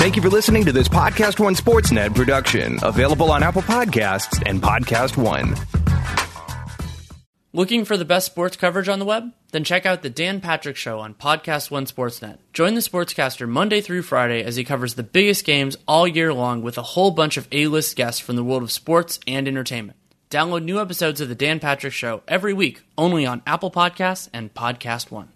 Thank you for listening to this Podcast One Sportsnet production, available on Apple Podcasts and Podcast One. Looking for the best sports coverage on the web? Then check out the Dan Patrick Show on Podcast One Sportsnet. Join the sportscaster Monday through Friday as he covers the biggest games all year long with a whole bunch of A-list guests from the world of sports and entertainment. Download new episodes of the Dan Patrick Show every week, only on Apple Podcasts and Podcast One.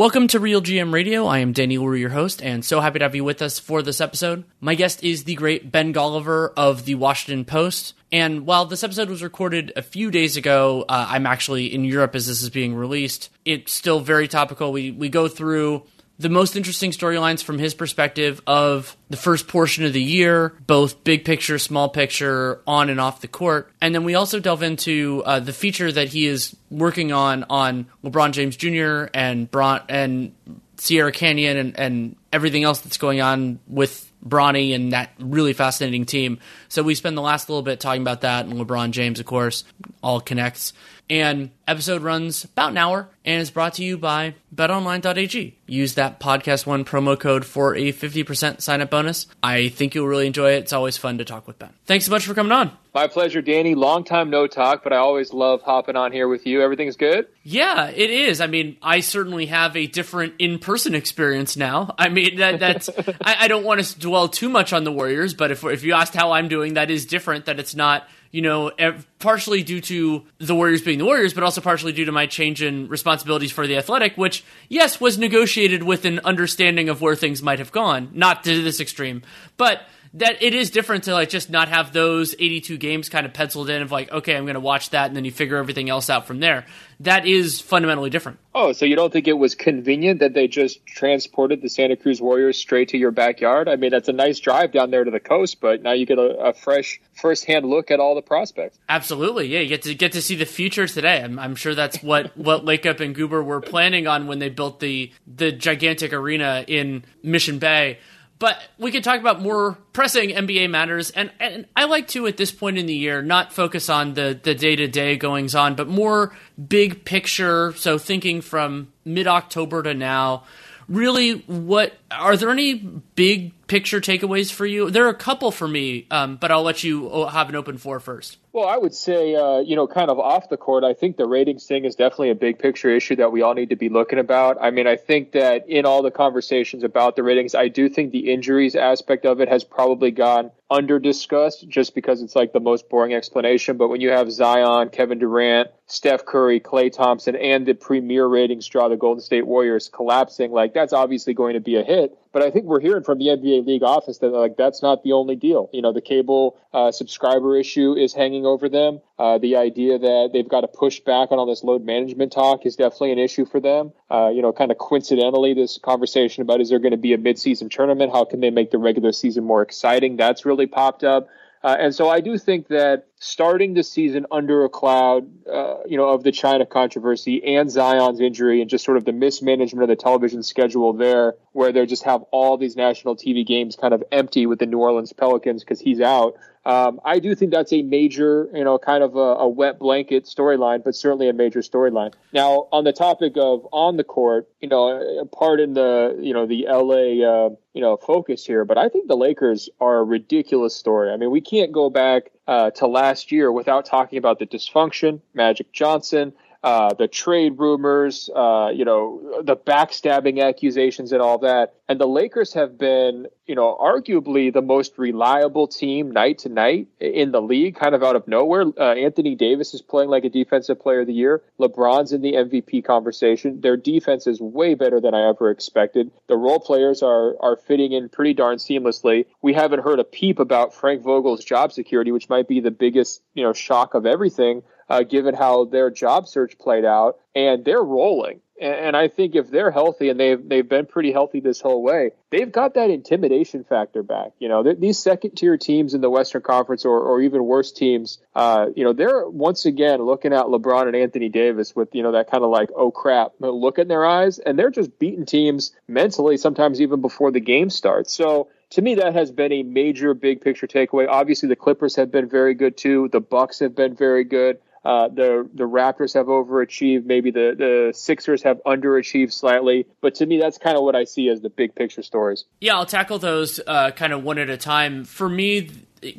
Welcome to RealGM Radio. I am Danny Leroux, your host, and so happy to have you with us for this episode. My guest is the great Ben Golliver of the Washington Post. And while this episode was recorded a few days ago, uh, I'm actually in Europe as this is being released. It's still very topical. We we go through the most interesting storylines from his perspective of the first portion of the year, both big picture, small picture, on and off the court. And then we also delve into uh, the feature that he is working on on LeBron James Jr. and Bron- and Sierra Canyon and, and everything else that's going on with Bronny and that really fascinating team. So we spend the last little bit talking about that and LeBron James, of course, all connects. And episode runs about an hour and is brought to you by betonline.ag. Use that podcast one promo code for a 50% sign up bonus. I think you'll really enjoy it. It's always fun to talk with Ben. Thanks so much for coming on. My pleasure, Danny. Long time no talk, but I always love hopping on here with you. Everything's good? Yeah, it is. I mean, I certainly have a different in person experience now. I mean, that, that's, I, I, don't want to dwell too much on the Warriors, but if, if you asked how I'm doing, that is different, that it's not you know, partially due to the Warriors being the Warriors, but also partially due to my change in responsibilities for the Athletic, which, yes, was negotiated with an understanding of where things might have gone, not to this extreme, but that it is different to like just not have those 82 games kind of penciled in of like okay i'm going to watch that and then you figure everything else out from there. That is fundamentally different. Oh so you don't think it was convenient that they just transported the santa cruz warriors straight to your backyard? I mean that's a nice drive down there to the coast but now you get a, a fresh first-hand look at all the prospects. Absolutely yeah. You get to get to see the future today. I'm, I'm sure that's what what Lacob and Guber were planning on when they built the the gigantic arena in mission bay but we could talk about more pressing NBA matters, and, and I like to at this point in the year not focus on the the day to day goings on, but more big picture. So thinking from mid October to now, really, what are there any big picture takeaways for you? There are a couple for me, um, but I'll let you uh, have an open floor first. Well, I would say, uh, you know, kind of off the court, I think the ratings thing is definitely a big picture issue that we all need to be looking about. I mean, I think that in all the conversations about the ratings, I do think the injuries aspect of it has probably gone under discussed just because it's like the most boring explanation. But when you have Zion, Kevin Durant, Steph Curry, Klay Thompson, and the premier ratings draw, the Golden State Warriors collapsing, like that's obviously going to be a hit. But I think we're hearing from the NBA league office that like that's not the only deal. You know, the cable uh, subscriber issue is hanging over them. Uh, the idea that they've got to push back on all this load management talk is definitely an issue for them. Uh, you know, kind of coincidentally, this conversation about is there going to be a midseason tournament? How can they make the regular season more exciting? That's really popped up. Uh, and so I do think that starting the season under a cloud, uh, you know, of the China controversy and Zion's injury and just sort of the mismanagement of the television schedule there, where they just have all these national TV games kind of empty with the New Orleans Pelicans because he's out. Um, I do think that's a major, you know, kind of a, a wet blanket storyline, but certainly a major storyline. Now, on the topic of on the court, you know, pardon the, you know, the LA, uh, you know, focus here, but I think the Lakers are a ridiculous story. I mean, we can't go back uh, to last year without talking about the dysfunction, Magic Johnson, uh, the trade rumors, uh, you know, the backstabbing accusations and all that. And the Lakers have been, you know, arguably the most reliable team night to night in the league, kind of out of nowhere. Uh, Anthony Davis is playing like a defensive player of the year. LeBron's in the MVP conversation. Their defense is way better than I ever expected. The role players are are fitting in pretty darn seamlessly. We haven't heard a peep about Frank Vogel's job security, which might be the biggest, you know, shock of everything uh, given how their job search played out, and they're rolling. And I think if they're healthy and they've they've been pretty healthy this whole way, they've got that intimidation factor back. You know, these second tier teams in the Western Conference or, or even worse teams, uh, you know, they're once again looking at LeBron and Anthony Davis with you know that kind of like oh crap look in their eyes, and they're just beating teams mentally, sometimes even before the game starts. So to me that has been a major big picture takeaway obviously the clippers have been very good too the bucks have been very good uh, the the Raptors have overachieved. Maybe the the Sixers have underachieved slightly. But to me, that's kind of what I see as the big picture stories. Yeah, I'll tackle those uh, kind of one at a time. For me,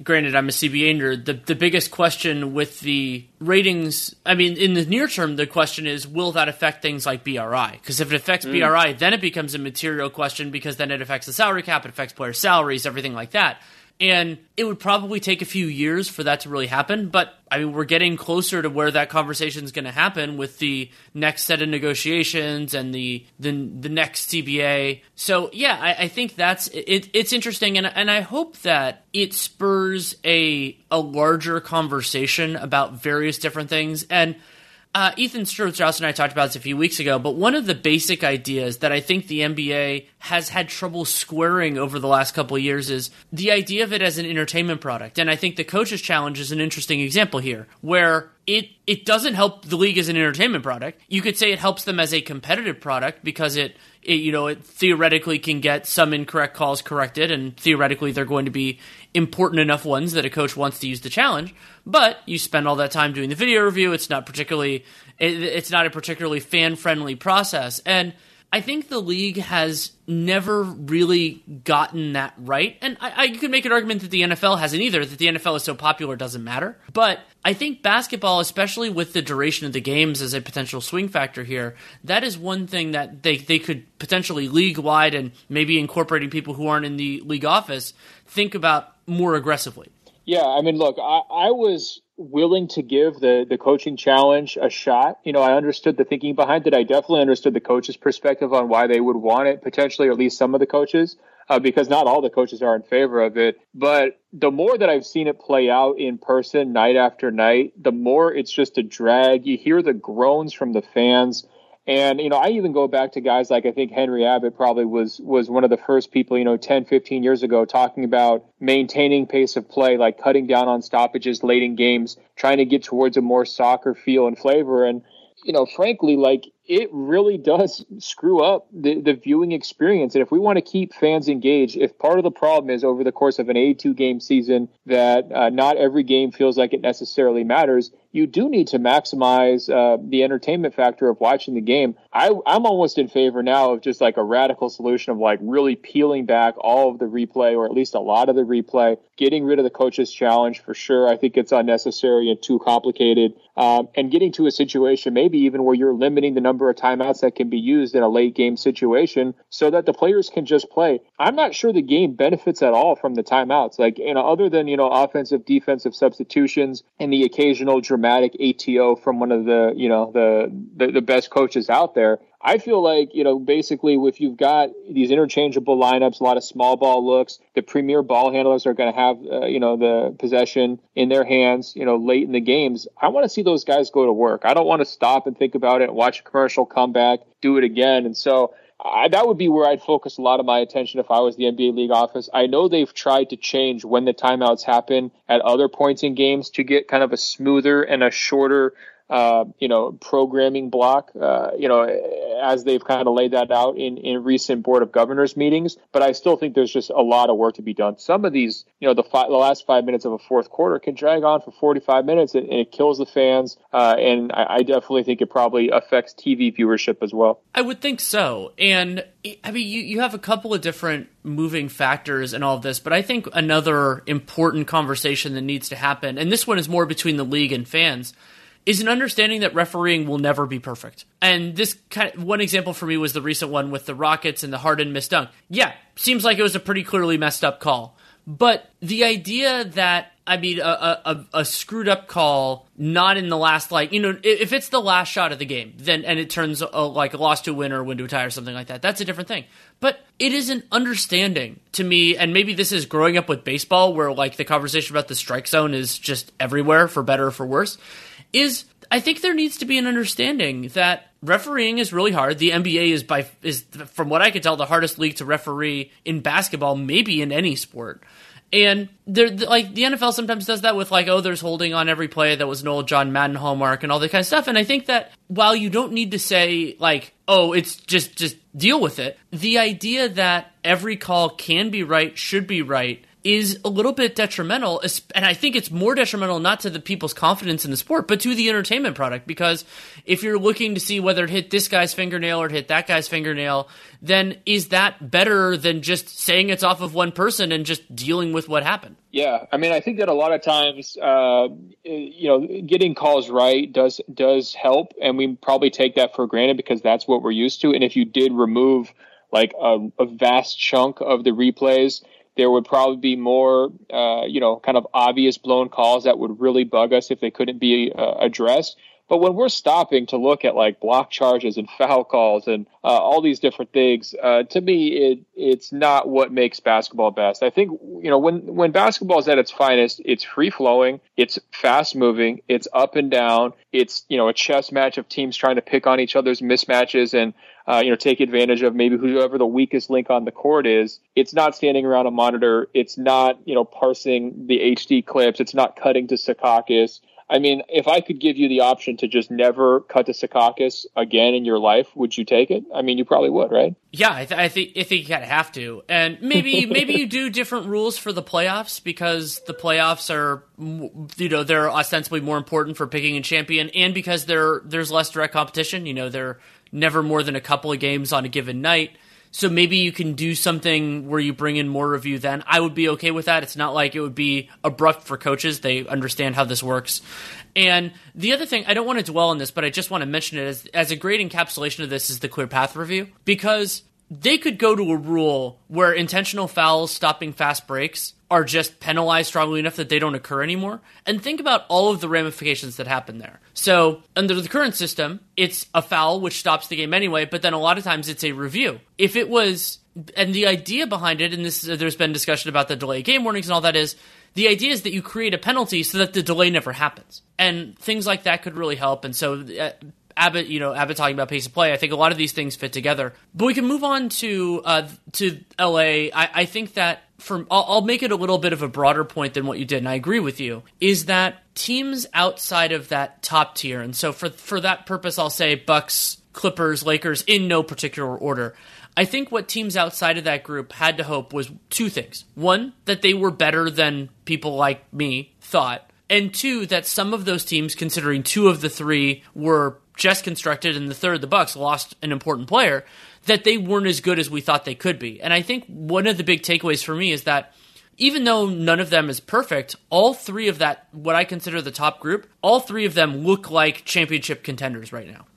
granted, I'm a CBA nerd. The the biggest question with the ratings, I mean, in the near term, the question is, will that affect things like BRI? Because if it affects mm. BRI, then it becomes a material question because then it affects the salary cap, it affects player salaries, everything like that. And it would probably take a few years for that to really happen. But I mean, we're getting closer to where that conversation is going to happen with the next set of negotiations and the the, the next CBA. So yeah, I, I think that's it, it's interesting, and and I hope that it spurs a a larger conversation about various different things and. Uh, Ethan Strauss and I talked about this a few weeks ago, but one of the basic ideas that I think the NBA has had trouble squaring over the last couple of years is the idea of it as an entertainment product. And I think the coach's challenge is an interesting example here, where it it doesn't help the league as an entertainment product. You could say it helps them as a competitive product because it, it you know it theoretically can get some incorrect calls corrected, and theoretically they're going to be important enough ones that a coach wants to use the challenge. But you spend all that time doing the video review. It's not particularly it, it's not a particularly fan friendly process, and I think the league has never really gotten that right. And I, I, you could make an argument that the NFL hasn't either, that the NFL is so popular it doesn't matter. But I think basketball, especially with the duration of the games as a potential swing factor here, that is one thing that they, they could potentially league wide and maybe incorporating people who aren't in the league office think about more aggressively. Yeah, I mean, look, I, I was willing to give the the coaching challenge a shot. You know, I understood the thinking behind it. I definitely understood the coach's perspective on why they would want it, potentially, or at least some of the coaches, uh, because not all the coaches are in favor of it. But the more that I've seen it play out in person, night after night, the more it's just a drag. You hear the groans from the fans. And, you know, I even go back to guys like I think Henry Abbott probably was was one of the first people, you know, 10, 15 years ago talking about maintaining pace of play, like cutting down on stoppages late in games, trying to get towards a more soccer feel and flavor. And, you know, frankly, like it really does screw up the, the viewing experience. And if we want to keep fans engaged, if part of the problem is over the course of an 82 game season that uh, not every game feels like it necessarily matters, you do need to maximize uh, the entertainment factor of watching the game. I, I'm almost in favor now of just like a radical solution of like really peeling back all of the replay or at least a lot of the replay, getting rid of the coach's challenge for sure. I think it's unnecessary and too complicated. Um, and getting to a situation maybe even where you're limiting the number of timeouts that can be used in a late game situation so that the players can just play. I'm not sure the game benefits at all from the timeouts. Like, you know, other than, you know, offensive, defensive substitutions and the occasional dramatic dramatic ATO from one of the you know the, the, the best coaches out there. I feel like you know basically if you've got these interchangeable lineups, a lot of small ball looks, the premier ball handlers are going to have uh, you know the possession in their hands, you know late in the games. I want to see those guys go to work. I don't want to stop and think about it, watch a commercial, come back, do it again, and so I, that would be where I'd focus a lot of my attention if I was the NBA league office. I know they've tried to change when the timeouts happen at other points in games to get kind of a smoother and a shorter uh, you know, programming block, uh, you know, as they've kind of laid that out in, in recent board of governors meetings. But I still think there's just a lot of work to be done. Some of these, you know, the, the last five minutes of a fourth quarter can drag on for 45 minutes and, and it kills the fans. Uh, and I, I definitely think it probably affects TV viewership as well. I would think so. And I mean, you, you have a couple of different moving factors in all of this, but I think another important conversation that needs to happen, and this one is more between the league and fans is an understanding that refereeing will never be perfect. And this kind of, one example for me was the recent one with the Rockets and the Harden missed dunk. Yeah, seems like it was a pretty clearly messed up call. But the idea that I mean, a, a, a, screwed up call, not in the last like you know, if it's the last shot of the game, then and it turns a, like a loss to a win or a win to a tie or something like that, that's a different thing. But it is an understanding to me, and maybe this is growing up with baseball, where like the conversation about the strike zone is just everywhere for better or for worse. Is I think there needs to be an understanding that refereeing is really hard. The NBA is by is from what I can tell the hardest league to referee in basketball, maybe in any sport. And there, like the NFL sometimes does that with like, oh, there's holding on every play that was an old John Madden hallmark and all that kind of stuff. And I think that while you don't need to say like, oh, it's just just deal with it, the idea that every call can be right, should be right, is a little bit detrimental. And I think it's more detrimental not to the people's confidence in the sport, but to the entertainment product. Because if you're looking to see whether it hit this guy's fingernail or it hit that guy's fingernail, then is that better than just saying it's off of one person and just dealing with what happened? Yeah, I mean, I think that a lot of times, uh, you know, getting calls right does does help, and we probably take that for granted because that's what we're used to. And if you did remove like a, a vast chunk of the replays there would probably be more, uh, you know, kind of obvious blown calls that would really bug us if they couldn't be uh, addressed. But when we're stopping to look at like block charges and foul calls and uh, all these different things, uh, to me, it it's not what makes basketball best. I think you know when when basketball is at its finest, it's free flowing, it's fast moving, it's up and down, it's you know a chess match of teams trying to pick on each other's mismatches and uh, you know, take advantage of maybe whoever the weakest link on the court is. It's not standing around a monitor. It's not, you know, parsing the HD clips. It's not cutting to Secaucus. I mean, if I could give you the option to just never cut to Secaucus again in your life, would you take it? I mean, you probably would, right? Yeah, I, th- I think I think you kind of have to, and maybe maybe you do different rules for the playoffs because the playoffs are, you know, they're ostensibly more important for picking a champion, and because there there's less direct competition. You know, they're never more than a couple of games on a given night. So maybe you can do something where you bring in more review then. I would be okay with that. It's not like it would be abrupt for coaches. They understand how this works. And the other thing, I don't want to dwell on this, but I just want to mention it as, as a great encapsulation of this is the clear path review. Because they could go to a rule where intentional fouls stopping fast breaks are just penalized strongly enough that they don't occur anymore. And think about all of the ramifications that happen there. So, under the current system, it's a foul which stops the game anyway, but then a lot of times it's a review. If it was, and the idea behind it, and this there's been discussion about the delay game warnings and all that is, the idea is that you create a penalty so that the delay never happens. And things like that could really help. And so, uh, Abbott, you know, Abbott talking about pace of play. I think a lot of these things fit together. But we can move on to uh, to LA. I, I think that from I'll, I'll make it a little bit of a broader point than what you did, and I agree with you. Is that teams outside of that top tier, and so for for that purpose, I'll say Bucks, Clippers, Lakers in no particular order. I think what teams outside of that group had to hope was two things. One, that they were better than people like me thought. And two, that some of those teams, considering two of the three were just constructed and the third, the Bucks, lost an important player, that they weren't as good as we thought they could be. And I think one of the big takeaways for me is that even though none of them is perfect, all three of that, what I consider the top group, all three of them look like championship contenders right now.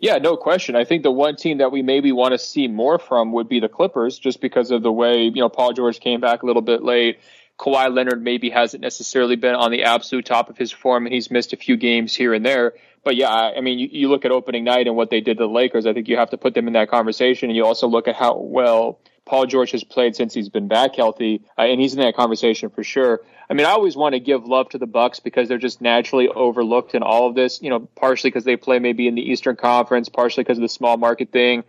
Yeah, no question. I think the one team that we maybe want to see more from would be the Clippers, just because of the way, you know, Paul George came back a little bit late. Kawhi Leonard maybe hasn't necessarily been on the absolute top of his form, and he's missed a few games here and there but yeah, I mean, you, you look at opening night and what they did to the Lakers. I think you have to put them in that conversation, and you also look at how well Paul George has played since he's been back healthy, uh, and he's in that conversation for sure. I mean, I always want to give love to the Bucks because they're just naturally overlooked in all of this. You know, partially because they play maybe in the Eastern Conference, partially because of the small market thing,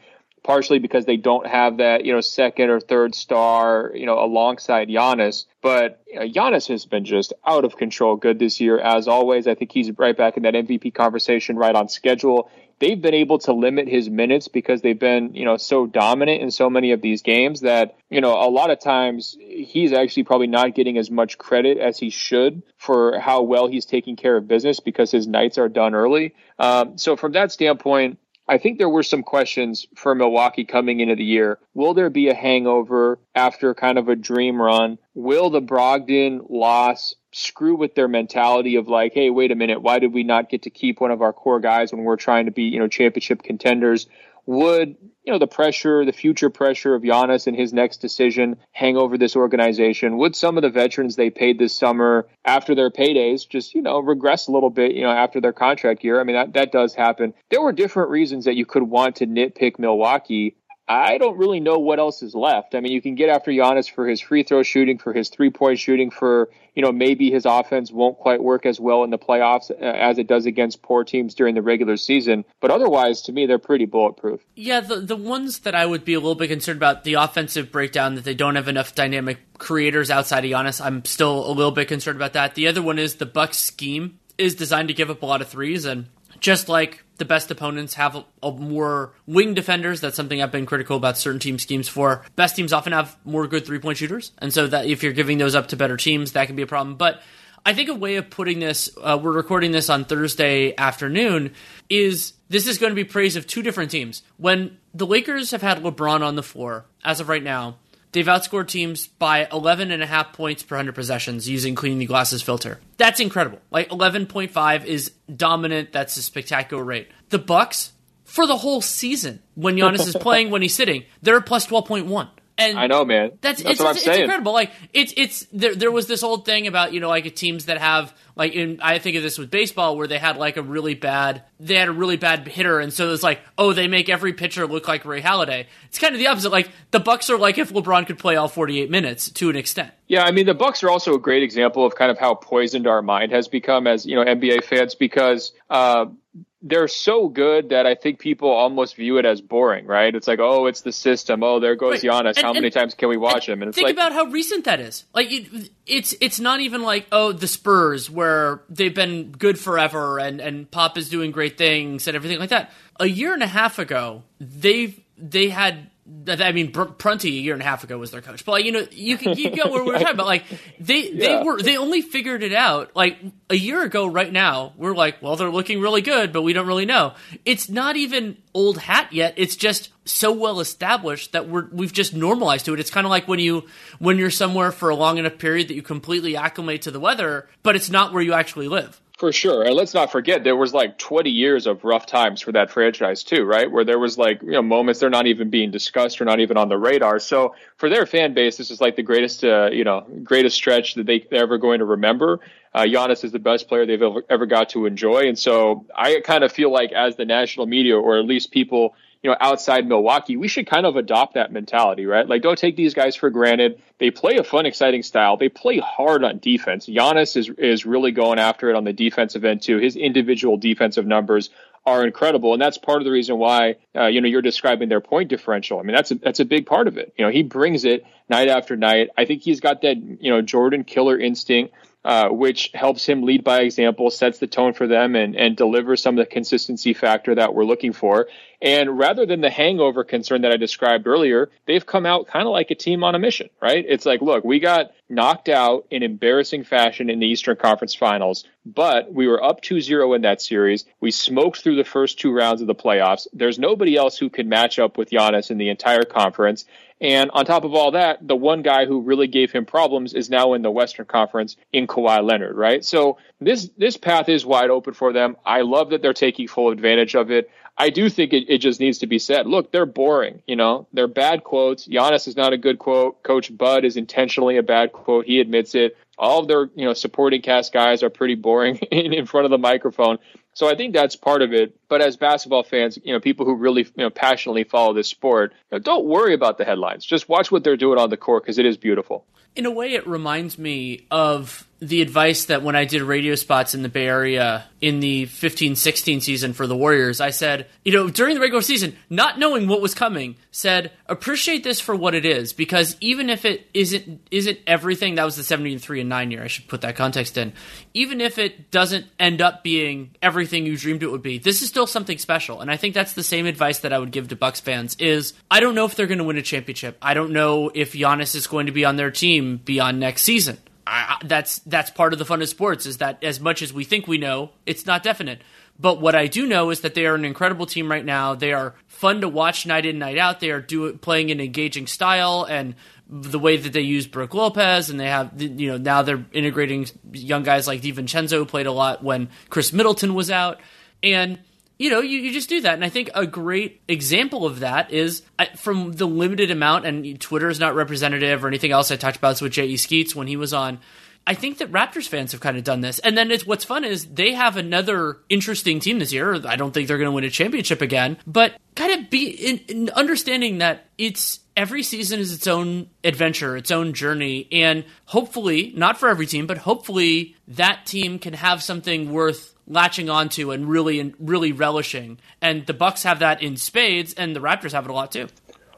partially because they don't have that, you know, second or third star, you know, alongside Giannis. But you know, Giannis has been just out of control good this year, as always. I think he's right back in that MVP conversation, right on schedule. They've been able to limit his minutes because they've been, you know, so dominant in so many of these games that, you know, a lot of times he's actually probably not getting as much credit as he should for how well he's taking care of business because his nights are done early. Um, so from that standpoint, I think there were some questions for Milwaukee coming into the year. Will there be a hangover after kind of a dream run? Will the Brogdon loss screw with their mentality of like, hey, wait a minute, why did we not get to keep one of our core guys when we're trying to be, you know, championship contenders? Would you know the pressure, the future pressure of Giannis and his next decision hang over this organization? Would some of the veterans they paid this summer after their paydays just you know regress a little bit, you know, after their contract year? I mean that that does happen. There were different reasons that you could want to nitpick Milwaukee. I don't really know what else is left. I mean, you can get after Giannis for his free throw shooting, for his three point shooting, for, you know, maybe his offense won't quite work as well in the playoffs uh, as it does against poor teams during the regular season. But otherwise, to me, they're pretty bulletproof. Yeah, the, the ones that I would be a little bit concerned about, the offensive breakdown, that they don't have enough dynamic creators outside of Giannis, I'm still a little bit concerned about that. The other one is the Bucks scheme is designed to give up a lot of threes, and just like the best opponents have a, a, more wing defenders. That's something I've been critical about certain team schemes for. Best teams often have more good three point shooters, and so that if you're giving those up to better teams, that can be a problem. But I think a way of putting this, uh, we're recording this on Thursday afternoon, is this is going to be praise of two different teams. When the Lakers have had LeBron on the floor, as of right now, They've outscored teams by 11 and a half points per 100 possessions using cleaning the glasses filter. That's incredible. Like 11.5 is dominant. That's a spectacular rate. The Bucks for the whole season when Giannis is playing when he's sitting, they're plus 12.1. And I know, man. That's, that's it's, what I'm it's, saying. It's incredible. Like it's it's there. There was this old thing about you know like teams that have like in I think of this with baseball where they had like a really bad they had a really bad hitter and so it's like oh they make every pitcher look like Roy Halladay. It's kind of the opposite. Like the Bucks are like if LeBron could play all 48 minutes to an extent. Yeah, I mean the Bucks are also a great example of kind of how poisoned our mind has become as you know NBA fans because. Uh, they're so good that I think people almost view it as boring, right? It's like, oh, it's the system. Oh, there goes right. Giannis. And, How and, many times can we watch him? And it's think like, about how recent that is. Like, it, it's it's not even like oh, the Spurs where they've been good forever and and Pop is doing great things and everything like that. A year and a half ago, they've they had I mean, Prunty a year and a half ago was their coach, but like you know, you can you go where we are talking about. Like they they yeah. were they only figured it out like a year ago. Right now, we're like, well, they're looking really good, but we don't really know. It's not even old hat yet. It's just so well established that we're we've just normalized to it. It's kind of like when you when you're somewhere for a long enough period that you completely acclimate to the weather, but it's not where you actually live. For sure. And let's not forget there was like 20 years of rough times for that franchise too, right? Where there was like, you know, moments they're not even being discussed or not even on the radar. So for their fan base, this is like the greatest, uh, you know, greatest stretch that they, they're ever going to remember. Uh, Giannis is the best player they've ever, ever got to enjoy. And so I kind of feel like as the national media, or at least people you know, outside Milwaukee, we should kind of adopt that mentality, right? Like, don't take these guys for granted. They play a fun, exciting style. They play hard on defense. Giannis is is really going after it on the defensive end too. His individual defensive numbers are incredible, and that's part of the reason why uh, you know you're describing their point differential. I mean, that's a, that's a big part of it. You know, he brings it night after night. I think he's got that you know Jordan killer instinct. Uh, which helps him lead by example, sets the tone for them, and, and delivers some of the consistency factor that we're looking for. And rather than the hangover concern that I described earlier, they've come out kind of like a team on a mission, right? It's like, look, we got knocked out in embarrassing fashion in the Eastern Conference Finals, but we were up 2 0 in that series. We smoked through the first two rounds of the playoffs. There's nobody else who could match up with Giannis in the entire conference. And on top of all that, the one guy who really gave him problems is now in the Western Conference in Kawhi Leonard, right? So this this path is wide open for them. I love that they're taking full advantage of it. I do think it, it just needs to be said. Look, they're boring. You know, they're bad quotes. Giannis is not a good quote. Coach Bud is intentionally a bad quote. He admits it. All of their, you know, supporting cast guys are pretty boring in, in front of the microphone. So I think that's part of it. But as basketball fans, you know, people who really, you know, passionately follow this sport, you know, don't worry about the headlines. Just watch what they're doing on the court because it is beautiful. In a way, it reminds me of the advice that when I did radio spots in the Bay Area in the 15 16 season for the Warriors, I said, you know, during the regular season, not knowing what was coming, said, appreciate this for what it is because even if it isn't isn't everything, that was the 73 and 9 year, I should put that context in. Even if it doesn't end up being everything you dreamed it would be, this is still something special. And I think that's the same advice that I would give to Bucks fans is I don't know if they're going to win a championship. I don't know if Giannis is going to be on their team beyond next season. I, that's that's part of the fun of sports is that as much as we think we know, it's not definite. But what I do know is that they are an incredible team right now. They are fun to watch night in, night out. They are do, playing an engaging style and the way that they use Brook Lopez, and they have you know now they're integrating young guys like DiVincenzo who played a lot when Khris Middleton was out, and you know you, you just do that. And I think a great example of that is from the limited amount, and Twitter is not representative or anything else I talked about with J.E. Skeets when he was on. I think that Raptors fans have kind of done this. And then it's what's fun is they have another interesting team this year. I don't think they're going to win a championship again, but kind of be in, in understanding that it's every season is its own adventure, its own journey, and hopefully, not for every team, but hopefully that team can have something worth latching onto and really and really relishing. And the Bucks have that in spades, and the Raptors have it a lot too.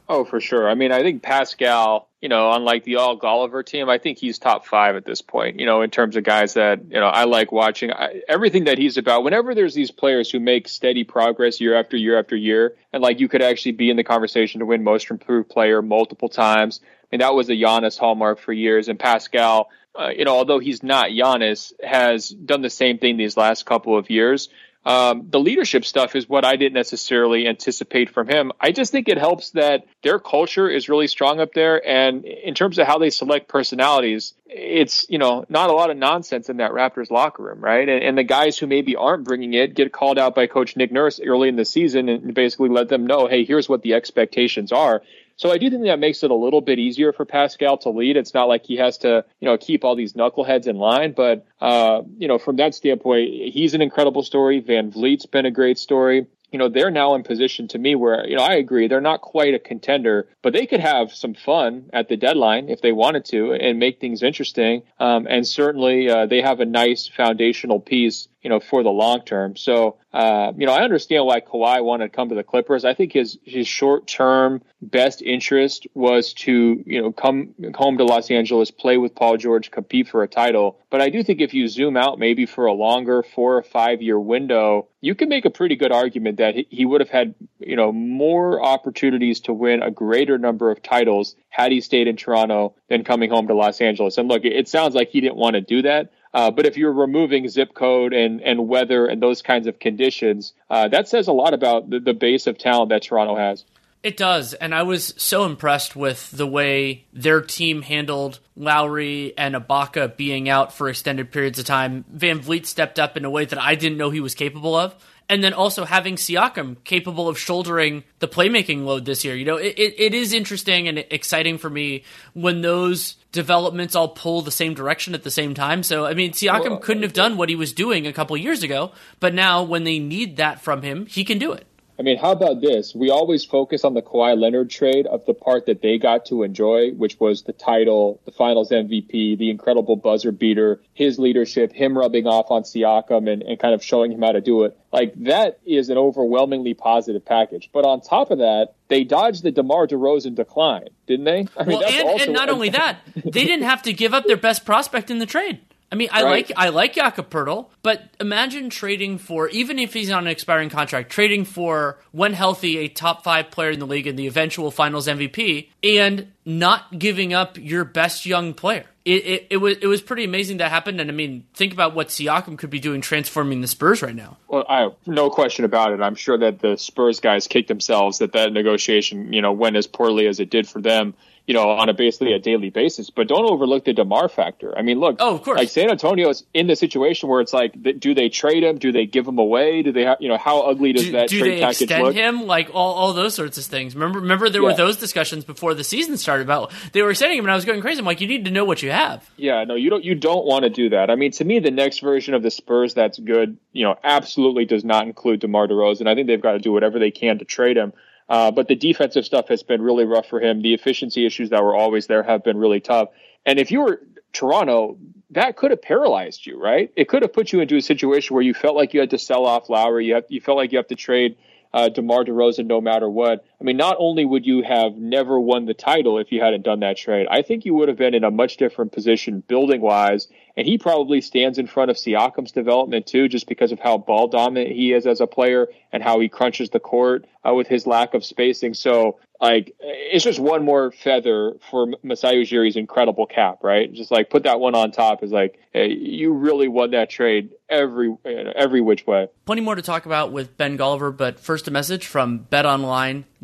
Oh, for sure. I mean, I think Pascal, you know, unlike the all Golliver team, I think he's top five at this point, you know, in terms of guys that, you know, I like watching. I, everything that he's about, whenever there's these players who make steady progress year after year after year, and like you could actually be in the conversation to win most improved player multiple times. I mean, that was a Giannis hallmark for years. And Pascal, uh, you know, although he's not Giannis, has done the same thing these last couple of years. Um, the leadership stuff is what I didn't necessarily anticipate from him. I just think it helps that their culture is really strong up there. And in terms of how they select personalities, it's, you know, not a lot of nonsense in that Raptors locker room, right? And, and the guys who maybe aren't bringing it get called out by Coach Nick Nurse early in the season and basically let them know, hey, here's what the expectations are. So I do think that makes it a little bit easier for Pascal to lead. It's not like he has to, you know, keep all these knuckleheads in line. But, uh, you know, from that standpoint, he's an incredible story. VanVleet's been a great story you know, they're now in position to me where, you know, I agree, they're not quite a contender, but they could have some fun at the deadline if they wanted to and make things interesting. Um, and certainly uh, they have a nice foundational piece you know, for the long term. So, uh, you know, I understand why Kawhi wanted to come to the Clippers. I think his his short term best interest was to, you know, come home to Los Angeles, play with Paul George, compete for a title. But I do think if you zoom out maybe for a longer four or five year window, you can make a pretty good argument that he would have had, you know, more opportunities to win a greater number of titles had he stayed in Toronto than coming home to Los Angeles. And look, it sounds like he didn't want to do that. Uh, but if you're removing zip code and, and weather and those kinds of conditions, uh, that says a lot about the, the base of talent that Toronto has. It does, and I was so impressed with the way their team handled Lowry and Ibaka being out for extended periods of time. VanVleet stepped up in a way that I didn't know he was capable of and then also having Siakam capable of shouldering the playmaking load this year. You know, it, it, it is interesting and exciting for me when those developments all pull the same direction at the same time. So, I mean, Siakam well, couldn't have done what he was doing a couple years ago, but now when they need that from him, he can do it. I mean, how about this? We always focus on the Kawhi Leonard trade of the part that they got to enjoy, which was the title, the finals MVP, the incredible buzzer beater, his leadership, him rubbing off on Siakam and, and kind of showing him how to do it. Like that is an overwhelmingly positive package. But on top of that, they dodged the DeMar DeRozan decline, didn't they? I mean, well, and, and not only that, they didn't have to give up their best prospect in the trade. I mean, I right. like I like Jakob Poeltl, but imagine trading for even if he's on an expiring contract, trading for when healthy a top five player in the league and the eventual Finals MVP, and not giving up your best young player. It, it, it, was it was pretty amazing that happened, and I mean, think about what Siakam could be doing transforming the Spurs right now. Well, I no question about it. I'm sure that the Spurs guys kicked themselves that that negotiation, you know, went as poorly as it did for them you know, on a basically a daily basis. But don't overlook the DeMar factor. I mean, look, oh, of course, like San Antonio is in the situation where it's like, do they trade him? Do they give him away? Do they, have, you know, how ugly does do, that do trade package extend look? him? Like all, all those sorts of things. Remember, remember there yeah. were those discussions before the season started about they were extending him, and I was going crazy. I'm like, you need to know what you have. Yeah, no, you don't. You don't want to do that. I mean, to me, the next version of the Spurs that's good, you know, absolutely does not include DeMar DeRozan. I think they've got to do whatever they can to trade him. Uh, but the defensive stuff has been really rough for him. The efficiency issues that were always there have been really tough. And if you were Toronto, that could have paralyzed you, right? It could have put you into a situation where you felt like you had to sell off Lowry. You, have, you felt like you have to trade uh, DeMar DeRozan no matter what. I mean, not only would you have never won the title if you hadn't done that trade, I think you would have been in a much different position building wise. And he probably stands in front of Siakam's development too, just because of how ball dominant he is as a player and how he crunches the court uh, with his lack of spacing. So like it's just one more feather for Masai Ujiri's incredible cap, right? Just like put that one on top is like hey, you really won that trade every every which way. Plenty more to talk about with Ben Golliver, but first a message from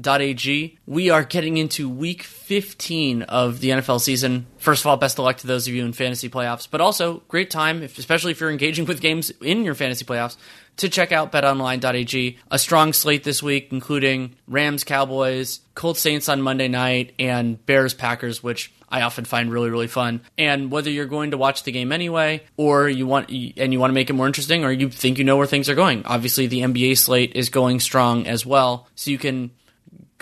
BetOnline.ag. We are getting into Week 15 of the NFL season. First of all, best of luck to those of you in fantasy playoffs, but also great time, if, especially if you're engaging with games in your fantasy playoffs to check out betonline.ag. A strong slate this week, including Rams, Cowboys, Colts, Saints on Monday night, and Bears, Packers, which I often find really, really fun. And whether you're going to watch the game anyway, or you want and you want to make it more interesting, or you think you know where things are going, obviously the NBA slate is going strong as well. So you can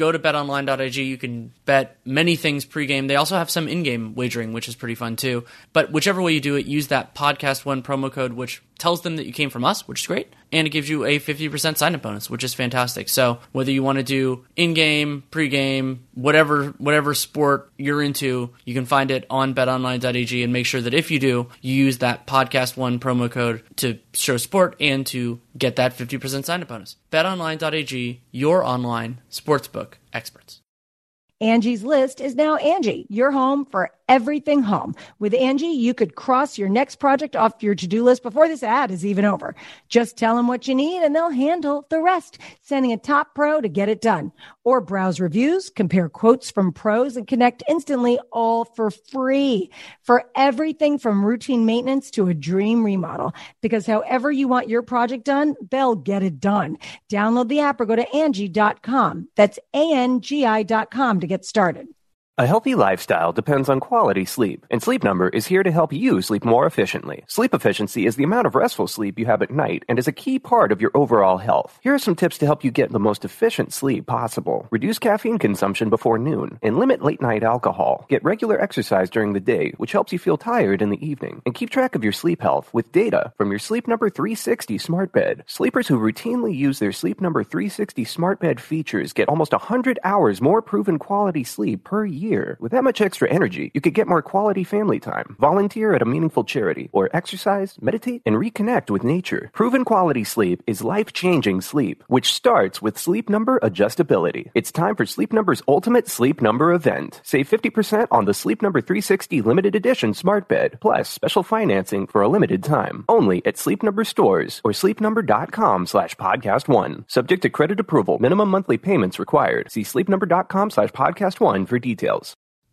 go to betonline.ag. You can bet many things pregame. They also have some in-game wagering, which is pretty fun too. But whichever way you do it, use that podcast one promo code, which tells them that you came from us, which is great, and it gives you a 50% sign up bonus, which is fantastic. So whether you want to do in-game, pre-game, whatever whatever sport you're into, you can find it on betonline.ag and make sure that if you do, you use that podcast one promo code to show support and to get that 50% sign up bonus. betonline.ag, your online sportsbook experts. Angie's list is now Angie, your home for everything home. With Angie, you could cross your next project off your to-do list before this ad is even over. Just tell them what you need and they'll handle the rest, sending a top pro to get it done. Or browse reviews, compare quotes from pros and connect instantly all for free for everything from routine maintenance to a dream remodel. Because however you want your project done, they'll get it done. Download the app or go to Angie.com. That's A-N-G-I dot com to get started. A healthy lifestyle depends on quality sleep, and Sleep Number is here to help you sleep more efficiently. Sleep efficiency is the amount of restful sleep you have at night and is a key part of your overall health. Here are some tips to help you get the most efficient sleep possible. Reduce caffeine consumption before noon and limit late night alcohol. Get regular exercise during the day, which helps you feel tired in the evening. And keep track of your sleep health with data from your Sleep Number 360 smart bed. Sleepers who routinely use their Sleep Number 360 smart bed features get almost 100 hours more proven quality sleep per year year. With that much extra energy, you could get more quality family time, volunteer at a meaningful charity, or exercise, meditate, and reconnect with nature. Proven quality sleep is life changing sleep, which starts with Sleep Number adjustability. It's time for Sleep Number's ultimate Sleep Number event. Save 50% on the Sleep Number 360 limited edition smart bed, plus special financing for a limited time. Only at Sleep Number stores or sleepnumber.com slash podcast one. Subject to credit approval, minimum monthly payments required. See sleepnumber.com slash podcast one for details.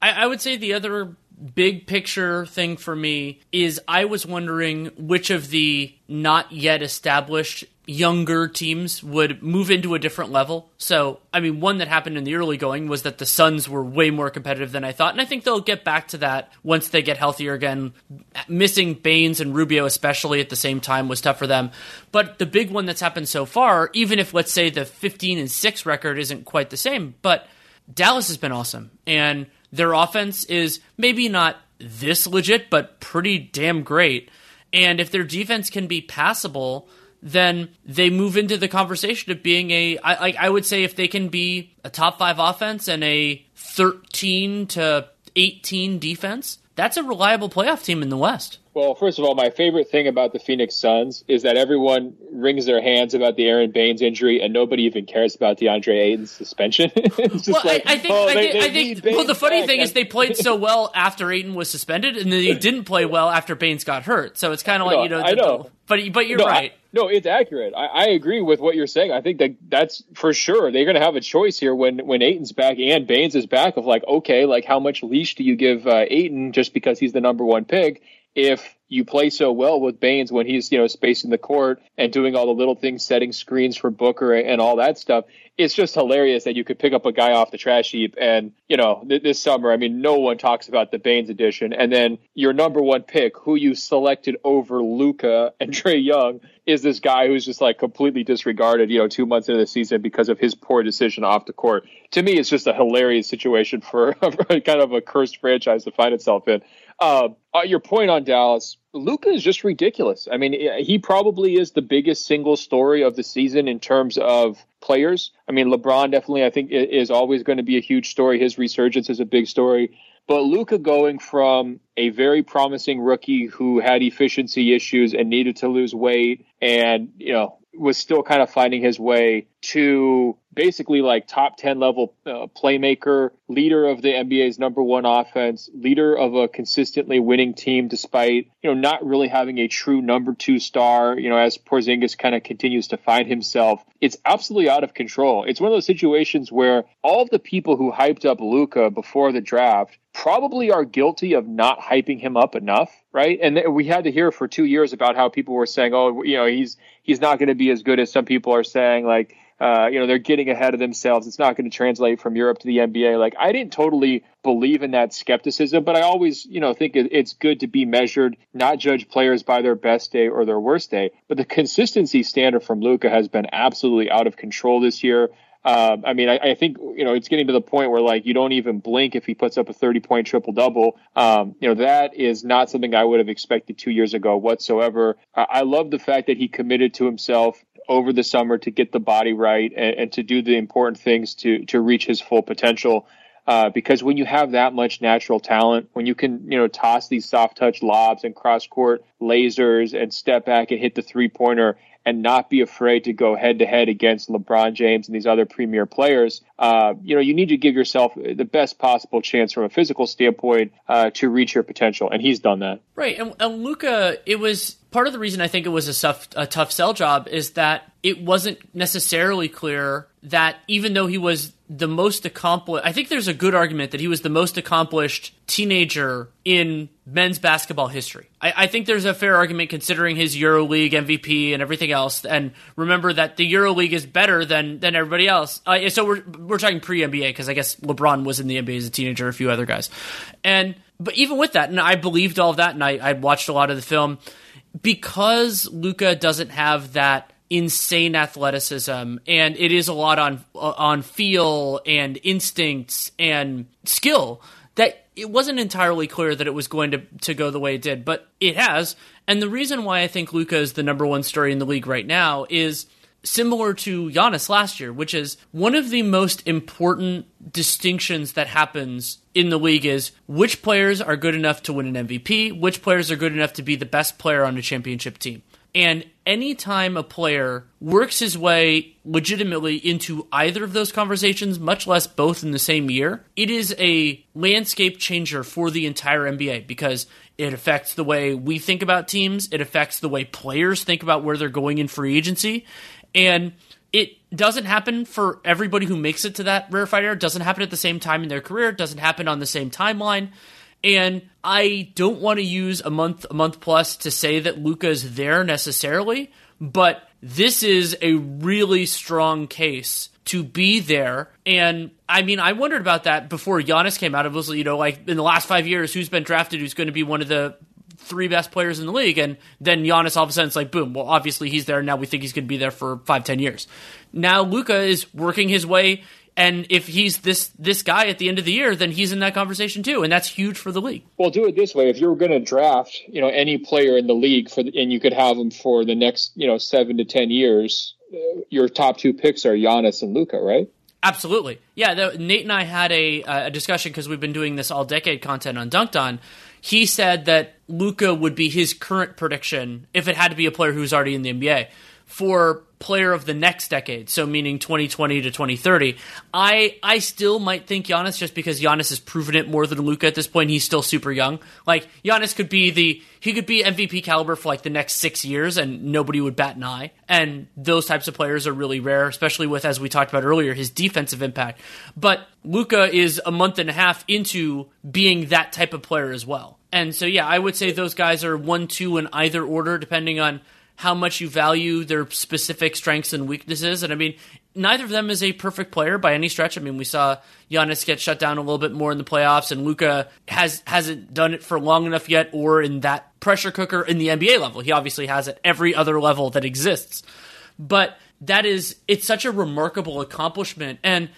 I, I would say the other big picture thing for me is I was wondering which of the not yet established younger teams would move into a different level. So, I mean, one that happened in the early going was that the Suns were way more competitive than I thought, and I think they'll get back to that once they get healthier again. Missing Baynes and Rubio, especially at the same time, was tough for them. But the big one that's happened so far, even if let's say the 15 and 6 record isn't quite the same, but Dallas has been awesome. And their offense is maybe not this legit, but pretty damn great. And if their defense can be passable, then they move into the conversation of being a. I, I would say if they can be a top five offense and a 13 to 18 defense, that's a reliable playoff team in the West. Well, first of all, my favorite thing about the Phoenix Suns is that everyone wrings their hands about the Aron Baynes injury, and nobody even cares about DeAndre Ayton's suspension. well, like, I, I, think, oh, I, they, I think. Well, the funny back. thing is they played so well after Ayton was suspended, and then they didn't play well after Baynes got hurt. So it's kind of like no, you know. I know. The, but but you're no, right. no, it's accurate. I, I, agree with what you're saying. I think that that's for sure. They're going to have a choice here when when Ayton's back and Baynes is back. Of like, okay, like how much leash do you give uh, Ayton just because he's the number one pick? If you play so well with Baynes when he's, you know, spacing the court and doing all the little things, setting screens for Booker and all that stuff. It's just hilarious that you could pick up a guy off the trash heap and, you know, th- this summer, I mean, no one talks about the Baynes edition. And then your number one pick, who you selected over Luka and Trae Young, is this guy who's just like completely disregarded, you know, two months into the season because of his poor decision off the court. To me, it's just a hilarious situation for kind of a cursed franchise to find itself in. Uh, uh, your point on Dallas, Luka is just ridiculous. I mean, he probably is the biggest single story of the season in terms of players. I mean, LeBron definitely, I think, is always going to be a huge story. His resurgence is a big story. But Luka going from a very promising rookie who had efficiency issues and needed to lose weight and, you know, was still kind of finding his way to basically like top 10 level uh, playmaker, leader of the NBA's number one offense, leader of a consistently winning team despite, you know, not really having a true number two star, you know, as Porzingis kind of continues to find himself. It's absolutely out of control. It's one of those situations where all the people who hyped up Luka before the draft probably are guilty of not hyping him up enough, right? And we had to hear for two years about how people were saying, "Oh, you know, he's he's not going to be as good as some people are saying." Like, uh, you know, they're getting ahead of themselves. It's not going to translate from Europe to the NBA. Like, I didn't totally believe in that skepticism, but I always, you know, think it's good to be measured, not judge players by their best day or their worst day. But the consistency standard from Luka has been absolutely out of control this year. Um, I mean, I, I, think you know it's getting to the point where like you don't even blink if he puts up a 30 point triple double. Um, you know that is not something I would have expected two years ago whatsoever. I, I love the fact that he committed to himself over the summer to get the body right and, and to do the important things to to reach his full potential. Uh, because when you have that much natural talent, when you can, you know, toss these soft touch lobs and cross court lasers and step back and hit the three pointer and not be afraid to go head to head against LeBron James and these other premier players, uh, you know, you need to give yourself the best possible chance from a physical standpoint uh, to reach your potential, and he's done that. Right, and, and Luka, it was part of the reason I think it was a a tough sell job is that it wasn't necessarily clear that even though he was the most accomplished, I think there's a good argument that he was the most accomplished teenager in men's basketball history. I, I, think there's a fair argument considering his EuroLeague MVP and everything else. And remember that the EuroLeague is better than than everybody else. Uh, so we're we're talking pre NBA because I guess LeBron was in the NBA as a teenager, a few other guys, and but even with that, and I believed all of that, and I, I watched a lot of the film because Luka doesn't have that insane athleticism and it is a lot on on feel and instincts and skill that it wasn't entirely clear that it was going to to go the way it did but it has and the reason why I think Luka is the number 1 story in the league right now is similar to Giannis last year, which is one of the most important distinctions that happens in the league is which players are good enough to win an MVP, which players are good enough to be the best player on a championship team. And anytime a player works his way legitimately into either of those conversations, much less both in the same year, it is a landscape changer for the entire NBA because it affects the way we think about teams, it affects the way players think about where they're going in free agency, and it doesn't happen for everybody who makes it to that rarefied air. It doesn't happen at the same time in their career. It doesn't happen on the same timeline. And I don't want to use a month, a month plus to say that Luka's there necessarily, but this is a really strong case to be there. And I mean, I wondered about that before Giannis came out. It was, you know, like in the last five years, who's been drafted who's going to be one of the three best players in the league, and then Giannis all of a sudden it's like boom. Well, obviously he's there now. We think he's going to be there for five, ten years. Now Luka is working his way, and if he's this this guy at the end of the year, then he's in that conversation too, and that's huge for the league. Well, do it this way: if you're going to draft, you know, any player in the league for, the, and you could have him for the next, you know, seven to ten years, uh, your top two picks are Giannis and Luka, right? Absolutely, yeah. The, Nate and I had a, a discussion because we've been doing this all decade content on Dunked On he said that Luka would be his current prediction if it had to be a player who's already in the NBA for player of the next decade, so meaning 2020 to 2030. I I still might think Giannis just because Giannis has proven it more than Luka at this point. He's still super young. Like Giannis could be the he could be MVP caliber for like the next six years, and nobody would bat an eye. And those types of players are really rare, especially with as we talked about earlier his defensive impact. But Luka is a month and a half into being that type of player as well. And so yeah, I would say those guys are one two in either order, depending on how much you value their specific strengths and weaknesses. And I mean, neither of them is a perfect player by any stretch. I mean, we saw Giannis get shut down a little bit more in the playoffs, and Luka has hasn't done it for long enough yet, or in that pressure cooker in the NBA level. He obviously has at every other level that exists. But that is, it's such a remarkable accomplishment, and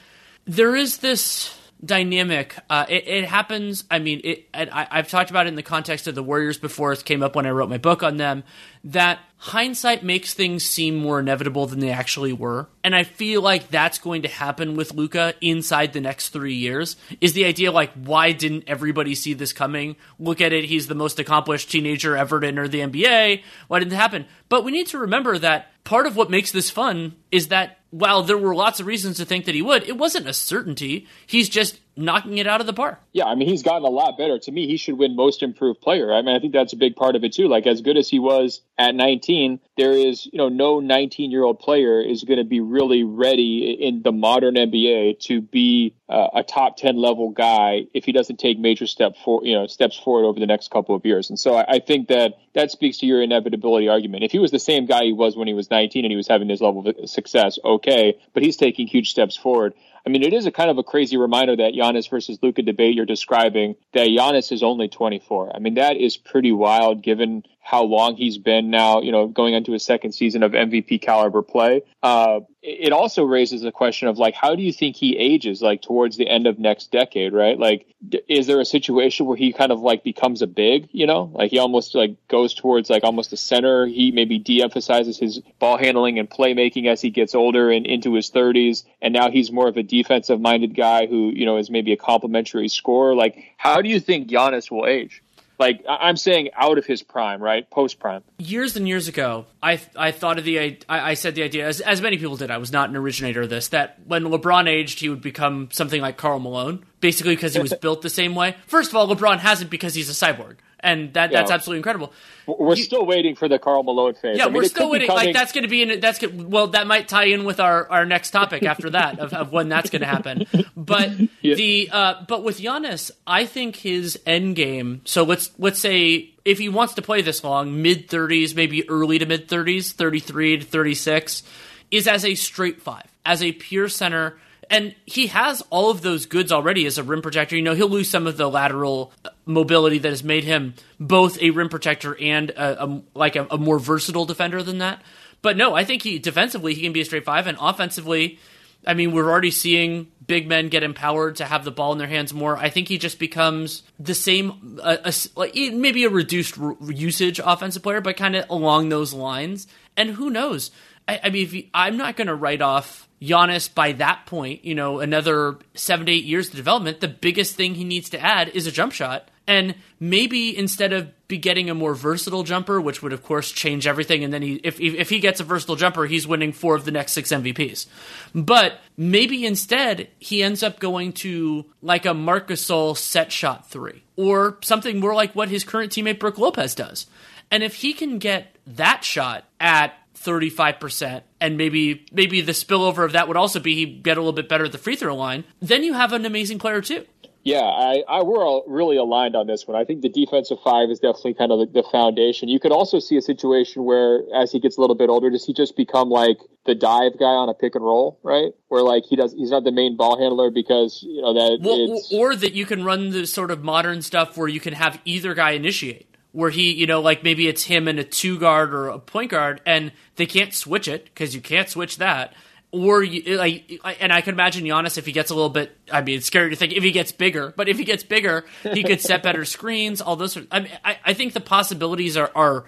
there is this dynamic. Uh, it, it, happens. I mean, it, I, I've talked about it in the context of the Warriors before. It came up when I wrote my book on them. That hindsight makes things seem more inevitable than they actually were, and I feel like that's going to happen with Luka inside the next three years. Is the idea like why didn't everybody see this coming? Look at it. He's the most accomplished teenager ever to enter the NBA. Why didn't it happen? But we need to remember that part of what makes this fun is that while there were lots of reasons to think that he would, it wasn't a certainty. He's just knocking it out of the park. Yeah, I mean, he's gotten a lot better. To me, he should win most improved player. I mean, I think that's a big part of it too. Like as good as he was at 19, there is, you know, no 19 year old player is going to be really ready in the modern NBA to be uh, a top 10 level guy if he doesn't take major step for, you know, steps forward over the next couple of years. And so I, I think that that speaks to your inevitability argument. If he was the same guy he was when he was 19 and he was having this level of success, okay, but he's taking huge steps forward. I mean, it is a kind of a crazy reminder that Giannis versus Luka debate you're describing that Giannis is only 24. I mean, that is pretty wild given how long he's been now, you know, going into his second season of MVP caliber play. Uh, it also raises the question of like, how do you think he ages like towards the end of next decade, right? Like, is there a situation where he kind of like becomes a big, you know, like he almost like goes towards like almost a center. He maybe de-emphasizes his ball handling and playmaking as he gets older and into his 30s, and now he's more of a defensive minded guy who you know is maybe a complementary scorer. Like, how do you think Giannis will age? Like I'm saying out of his prime, right? Post prime. Years and years ago, I I thought of the I, I said the idea as as many people did. I was not an originator of this that when LeBron aged, he would become something like Karl Malone, basically because he was built the same way. First of all, LeBron hasn't because he's a cyborg and that that's absolutely incredible. We're you, still waiting for the Karl Malone phase. Yeah, I mean, we're still waiting. Like that's going to be in. That's well, that might tie in with our, our next topic after that of, of when that's going to happen. But yeah. the uh, but with Giannis, I think his end game. So let's let's say if he wants to play this long, mid thirties, maybe early to mid thirties, thirty three to thirty six, is as a straight five, as a pure center and he has all of those goods already as a rim protector. You know, he'll lose some of the lateral uh, mobility that has made him both a rim protector and a, a like a, a, more versatile defender than that. But no, I think he defensively he can be a straight five, and offensively, I mean, we're already seeing big men get empowered to have the ball in their hands more. I think he just becomes the same, uh, a, like maybe a reduced usage offensive player, but kind of along those lines. And who knows? I, I mean, I'm not going to write off Giannis by that point, you know, another seven to eight years of development, the biggest thing he needs to add is a jump shot. And maybe instead of be getting a more versatile jumper, which would of course change everything, and then he if if he gets a versatile jumper, he's winning four of the next six MVPs. But maybe instead he ends up going to like a Marcus Gasol set shot three, or something more like what his current teammate Brook Lopez does. And if he can get that shot at 35% and maybe maybe the spillover of that would also be he get a little bit better at the free throw line then you have an amazing player too. Yeah I, I we're all really aligned on this one. I think the defensive five is definitely kind of the, the foundation. You could also see a situation where as he gets a little bit older does he just become like the dive guy on a pick and roll right? Where like he does he's not the main ball handler because you know that well, or that you can run the sort of modern stuff where you can have either guy initiate where he, you know, like maybe it's him and a two guard or a point guard, and they can't switch it because you can't switch that. Or you, like, and I can imagine Giannis if he gets a little bit. I mean, it's scary to think if he gets bigger, but if he gets bigger, he could set better screens. All those. I mean, I, I think the possibilities are are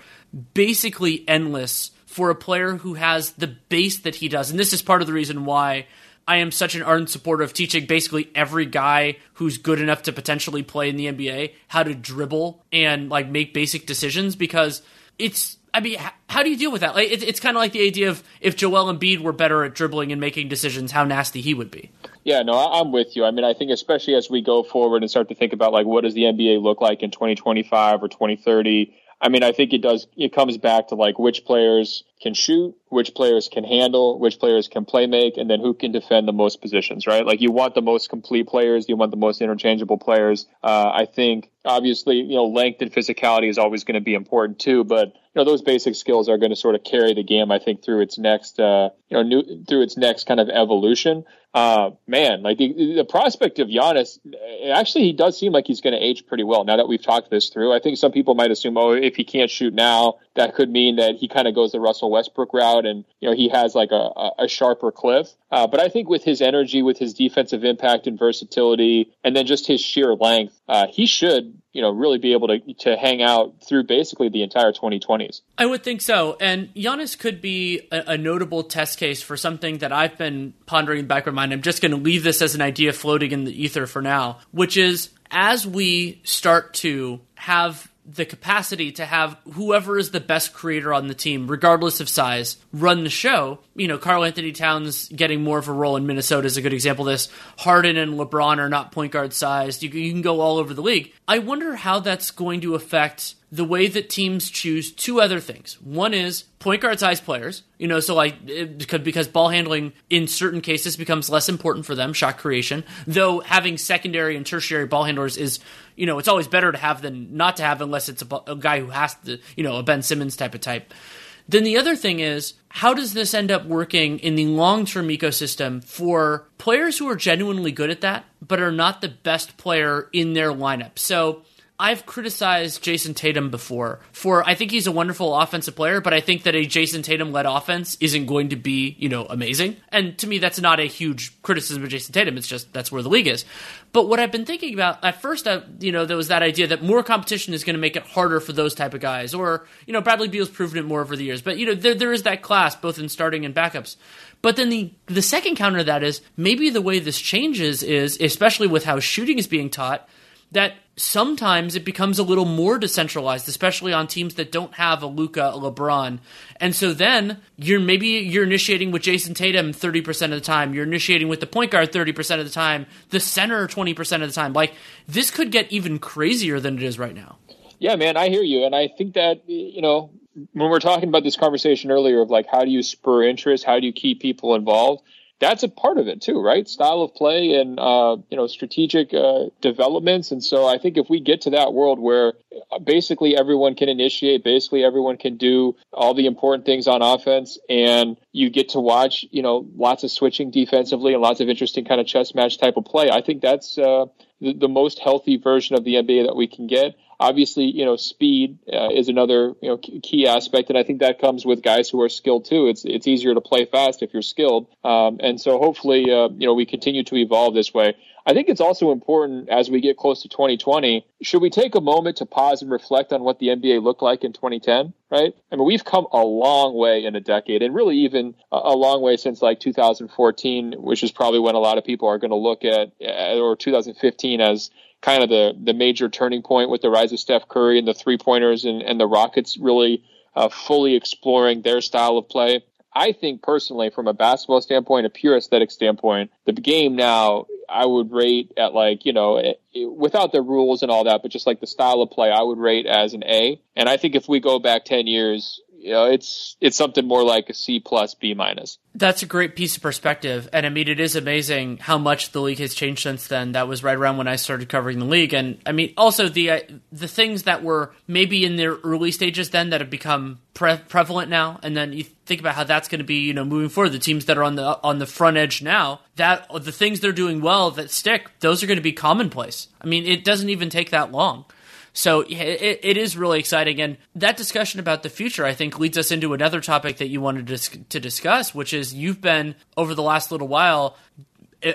basically endless for a player who has the base that he does, and this is part of the reason why I am such an ardent supporter of teaching basically every guy who's good enough to potentially play in the NBA how to dribble and like make basic decisions because it's I mean, how do you deal with that? Like, it's kind of like the idea of if Joel Embiid were better at dribbling and making decisions, how nasty he would be. Yeah, no, I'm with you. I mean, I think especially as we go forward and start to think about like what does the NBA look like in 2025 or 2030, I mean, I think it does. It comes back to like which players can shoot, which players can handle, which players can play make, and then who can defend the most positions, right? Like you want the most complete players, you want the most interchangeable players. Uh, I think obviously, you know, length and physicality is always going to be important too, but you know those basic skills are going to sort of carry the game, I think, through its next uh, you know new through its next kind of evolution. Uh, man, like the, the prospect of Giannis, actually, he does seem like he's going to age pretty well now that we've talked this through. I think some people might assume, oh, if he can't shoot now, that could mean that he kind of goes the Russell Westbrook route and, you know, he has like a, a sharper cliff. Uh, but I think with his energy, with his defensive impact and versatility, and then just his sheer length, uh, he should you know, really be able to to hang out through basically the entire 2020s. I would think so. And Giannis could be a, a notable test case for something that I've been pondering in the back of my mind. I'm just going to leave this as an idea floating in the ether for now, which is as we start to have the capacity to have whoever is the best creator on the team, regardless of size, run the show. You know, Karl-Anthony Towns getting more of a role in Minnesota is a good example of this. Harden and LeBron are not point guard sized. You, you can go all over the league. I wonder how that's going to affect the way that teams choose two other things. One is point guard size players, you know, so like because because ball handling in certain cases becomes less important for them, shot creation. Though having secondary and tertiary ball handlers is, you know, it's always better to have than not to have unless it's a, a guy who has to, you know, a Ben Simmons type of type. Then the other thing is, how does this end up working in the long term ecosystem for players who are genuinely good at that, but are not the best player in their lineup? So I've criticized Jayson Tatum before for I think he's a wonderful offensive player, but I think that a Jayson Tatum led offense isn't going to be, you know, amazing. And to me that's not a huge criticism of Jayson Tatum. It's just that's where the league is. But what I've been thinking about at first, I, you know, there was that idea that more competition is going to make it harder for those type of guys, or you know, Bradley Beal's proven it more over the years. But you know, there there is that class both in starting and backups. But then the the second counter to that is maybe the way this changes is, especially with how shooting is being taught, that sometimes it becomes a little more decentralized, especially on teams that don't have a Luka, a LeBron. And so then you're maybe you're initiating with Jayson Tatum 30% of the time, you're initiating with the point guard 30% of the time, the center 20% of the time. Like this could get even crazier than it is right now. Yeah, man, I hear you and I think that you know, when we're talking about this conversation earlier of like how do you spur interest, how do you keep people involved? That's a part of it too, right? Style of play and uh, you know strategic uh, developments. And so I think if we get to that world where basically everyone can initiate, basically everyone can do all the important things on offense, and you get to watch you know lots of switching defensively and lots of interesting kind of chess match type of play. I think that's uh, the, the most healthy version of the NBA that we can get. Obviously, you know, speed uh, is another you know key aspect, and I think that comes with guys who are skilled too. It's it's easier to play fast if you're skilled, um, and so hopefully, uh, you know, we continue to evolve this way. I think it's also important as we get close to 2020. Should we take a moment to pause and reflect on what the NBA looked like in 2010? Right? I mean, we've come a long way in a decade, and really even a long way since like 2014, which is probably when a lot of people are going to look at, or 2015 as kind of the the major turning point with the rise of Steph Curry and the three pointers and, and the Rockets really uh, fully exploring their style of play. I think personally, from a basketball standpoint, a pure aesthetic standpoint, the game now I would rate at like you know it, it, without the rules and all that, but just like the style of play, I would rate as an A. And I think if we go back ten years, you know, it's it's something more like a C plus B minus. That's a great piece of perspective, and I mean, it is amazing how much the league has changed since then. That was right around when I started covering the league, and I mean, also the uh, the things that were maybe in their early stages then that have become pre- prevalent now, and then you think about how that's going to be, you know, moving forward. The teams that are on the on the front edge now, that the things they're doing well that stick, those are going to be commonplace. I mean, it doesn't even take that long. So it, it is really exciting. And that discussion about the future, I think, leads us into another topic that you wanted to, to discuss, which is you've been, over the last little while,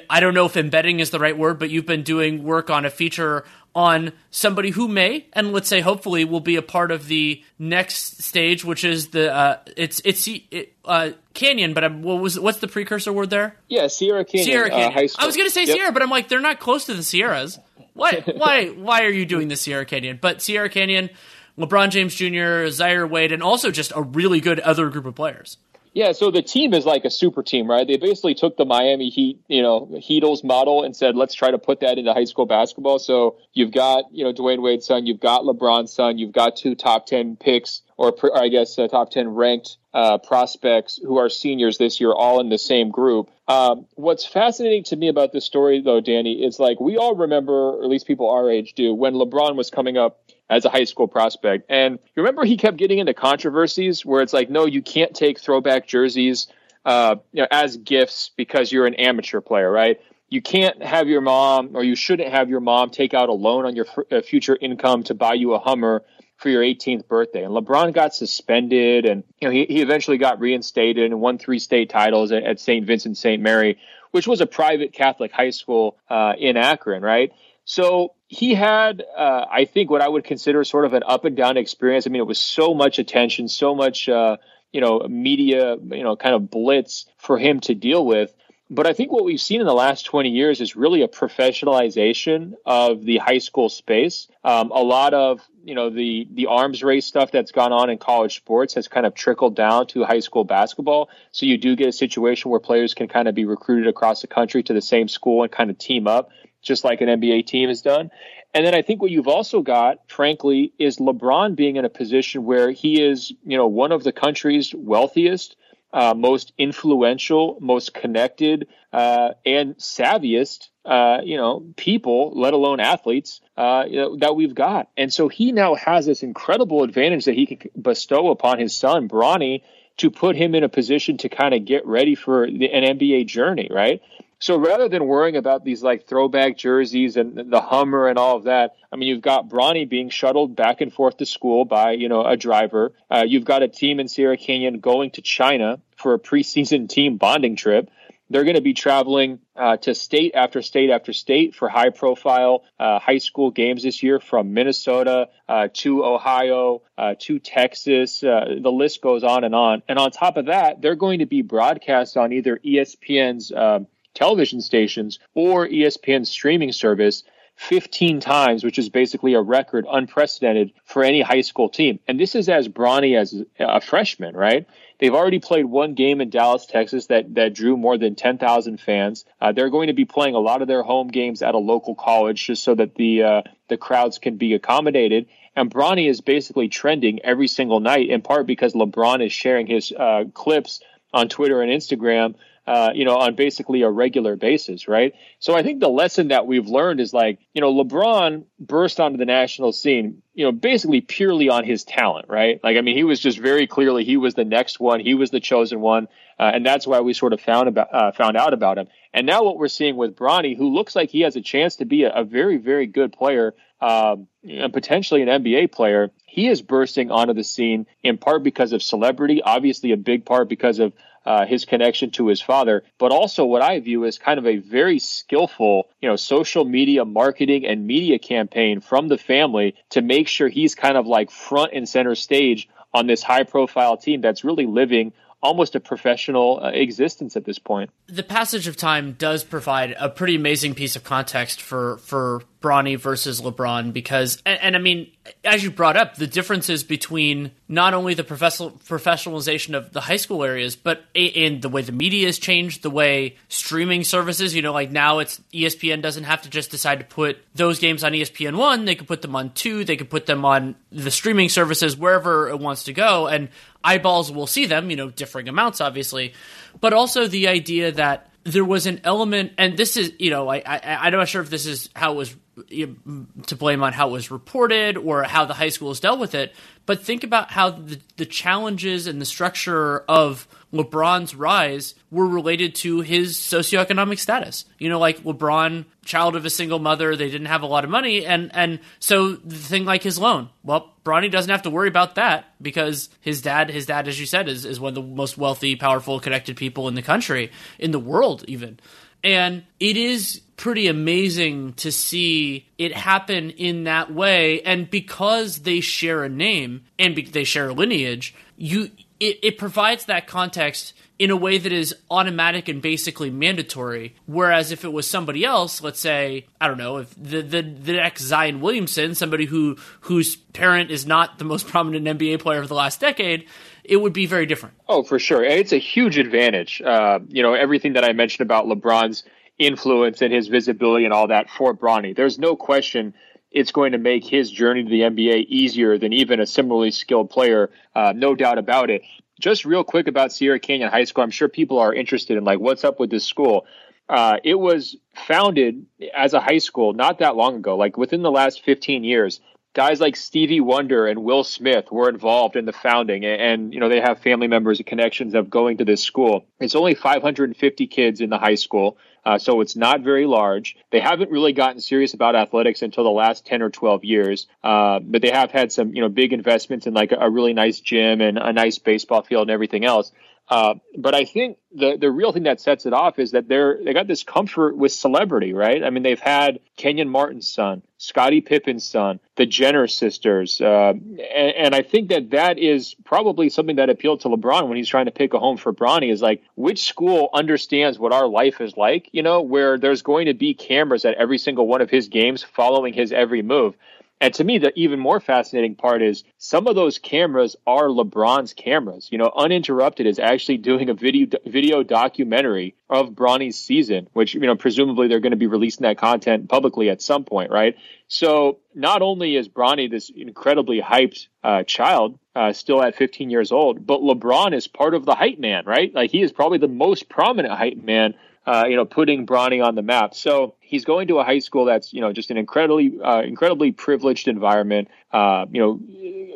I don't know if embedding is the right word, but you've been doing work on a feature on somebody who may and let's say hopefully will be a part of the next stage, which is the uh, it's it's it, uh, Canyon. But I'm, what was what's the precursor word there? Yeah, Sierra Canyon. Sierra Canyon. Uh, I was going to say yep. Sierra, but I'm like they're not close to the Sierras. Why why why are you doing the Sierra Canyon? But Sierra Canyon, LeBron James Jr., Zaire Wade, and also just a really good other group of players. Yeah, so the team is like a super team, right? They basically took the Miami Heat, you know, Heatles model and said, let's try to put that into high school basketball. So you've got, you know, Dwyane Wade's son, you've got LeBron's son, you've got two top 10 picks, or, I guess uh, top 10 ranked uh, prospects who are seniors this year, all in the same group. Um, what's fascinating to me about this story, though, Danny, is like we all remember, or at least people our age do, when LeBron was coming up as a high school prospect. And you remember, he kept getting into controversies where it's like, no, you can't take throwback jerseys uh, you know, as gifts because you're an amateur player, right? You can't have your mom, or you shouldn't have your mom take out a loan on your f- uh, future income to buy you a Hummer for your 18th birthday. And LeBron got suspended, and you know he, he eventually got reinstated and won three state titles at, at St. Vincent St. Mary, which was a private Catholic high school uh, in Akron, right? So he had, uh, I think, what I would consider sort of an up and down experience. I mean, it was so much attention, so much, uh, you know, media, you know, kind of blitz for him to deal with. But I think what we've seen in the last 20 years is really a professionalization of the high school space. Um, a lot of you know the the arms race stuff that's gone on in college sports has kind of trickled down to high school basketball. So you do get a situation where players can kind of be recruited across the country to the same school and kind of team up just like an NBA team has done. And then I think what you've also got, frankly, is LeBron being in a position where he is, you know, one of the country's wealthiest, uh, most influential, most connected, uh, and savviest, uh, you know, people, let alone athletes, uh, you know, that we've got. And so he now has this incredible advantage that he can bestow upon his son, Bronny, to put him in a position to kind of get ready for the, an NBA journey, right? So rather than worrying about these like throwback jerseys and the Hummer and all of that, I mean, you've got Bronny being shuttled back and forth to school by, you know, a driver. Uh, you've got a team in Sierra Canyon going to China for a preseason team bonding trip. They're going to be traveling uh, to state after state after state for high profile uh, high school games this year from Minnesota uh, to Ohio uh, to Texas. Uh, the list goes on and on. And on top of that, they're going to be broadcast on either ESPN's um, television stations or ESPN's streaming service 15 times, which is basically a record unprecedented for any high school team. And this is as Bronny as a freshman, right? They've already played one game in Dallas, Texas that, that drew more than 10,000 fans. Uh, they're going to be playing a lot of their home games at a local college just so that the, uh, the crowds can be accommodated. And Bronny is basically trending every single night in part because LeBron is sharing his uh, clips on Twitter and Instagram uh, you know, on basically a regular basis, right? So I think the lesson that we've learned is like, you know, LeBron burst onto the national scene, you know, basically purely on his talent, right? Like, I mean, he was just very clearly he was the next one, he was the chosen one, uh, and that's why we sort of found about uh, found out about him. And now what we're seeing with Bronny, who looks like he has a chance to be a, a very, very good player, um, and potentially an NBA player, he is bursting onto the scene in part because of celebrity, obviously a big part because of uh, his connection to his father, but also what I view as kind of a very skillful, you know, social media marketing and media campaign from the family to make sure he's kind of like front and center stage on this high profile team that's really living almost a professional uh, existence at this point. The passage of time does provide a pretty amazing piece of context for for Bronny versus LeBron because, and, and, I mean, as you brought up, the differences between not only the professional professionalization of the high school areas, but in the way the media has changed, the way streaming services, you know, like now it's ESPN doesn't have to just decide to put those games on ESPN one; they could put them on two, they could put them on the streaming services wherever it wants to go, and eyeballs will see them, you know, differing amounts, obviously, but also the idea that there was an element, and this is, you know, I, I, I'm not sure if this is how it was to blame on how it was reported or how the high schools dealt with it, but think about how the, the challenges and the structure of LeBron's rise were related to his socioeconomic status. You know, like LeBron, child of a single mother, they didn't have a lot of money, and and so the thing like his loan. Well, Bronny doesn't have to worry about that because his dad, his dad, as you said, is is one of the most wealthy, powerful, connected people in the country, in the world, even. And it is pretty amazing to see it happen in that way. And because they share a name and be- they share a lineage, you it, it provides that context in a way that is automatic and basically mandatory. Whereas if it was somebody else, let's say, I don't know, if the the, the next Zion Williamson, somebody who whose parent is not the most prominent NBA player of the last decade, it would be very different. Oh, for sure. It's a huge advantage. Uh, you know, everything that I mentioned about LeBron's influence and his visibility and all that for Bronny. There's no question it's going to make his journey to the NBA easier than even a similarly skilled player, uh, no doubt about it. Just real quick about Sierra Canyon High School, I'm sure people are interested in like what's up with this school. Uh, it was founded as a high school not that long ago, like within the last 15 years. Guys like Stevie Wonder and Will Smith were involved in the founding, and, you know they have family members and connections of going to this school. It's only 550 kids in the high school. Uh, so it's not very large. They haven't really gotten serious about athletics until the last 10 or 12 years. Uh, but they have had some, you know, big investments in like a really nice gym and a nice baseball field and everything else. Uh, but I think the the real thing that sets it off is that they're they got this comfort with celebrity, right? I mean, they've had Kenyon Martin's son, Scottie Pippen's son, the Jenner sisters, uh, and, and, I think that that is probably something that appealed to LeBron when he's trying to pick a home for Bronny. Is like which school understands what our life is like, you know, where there's going to be cameras at every single one of his games following his every move. And to me, the even more fascinating part is some of those cameras are LeBron's cameras. You know, Uninterrupted is actually doing a video video documentary of Bronny's season, which you know presumably they're going to be releasing that content publicly at some point, right? So not only is Bronny this incredibly hyped uh, child, uh, still at 15 years old, but LeBron is part of the hype man, right? Like he is probably the most prominent hype man uh, you know, putting Bronny on the map. So he's going to a high school that's, you know, just an incredibly, uh, incredibly privileged environment. Uh, you know,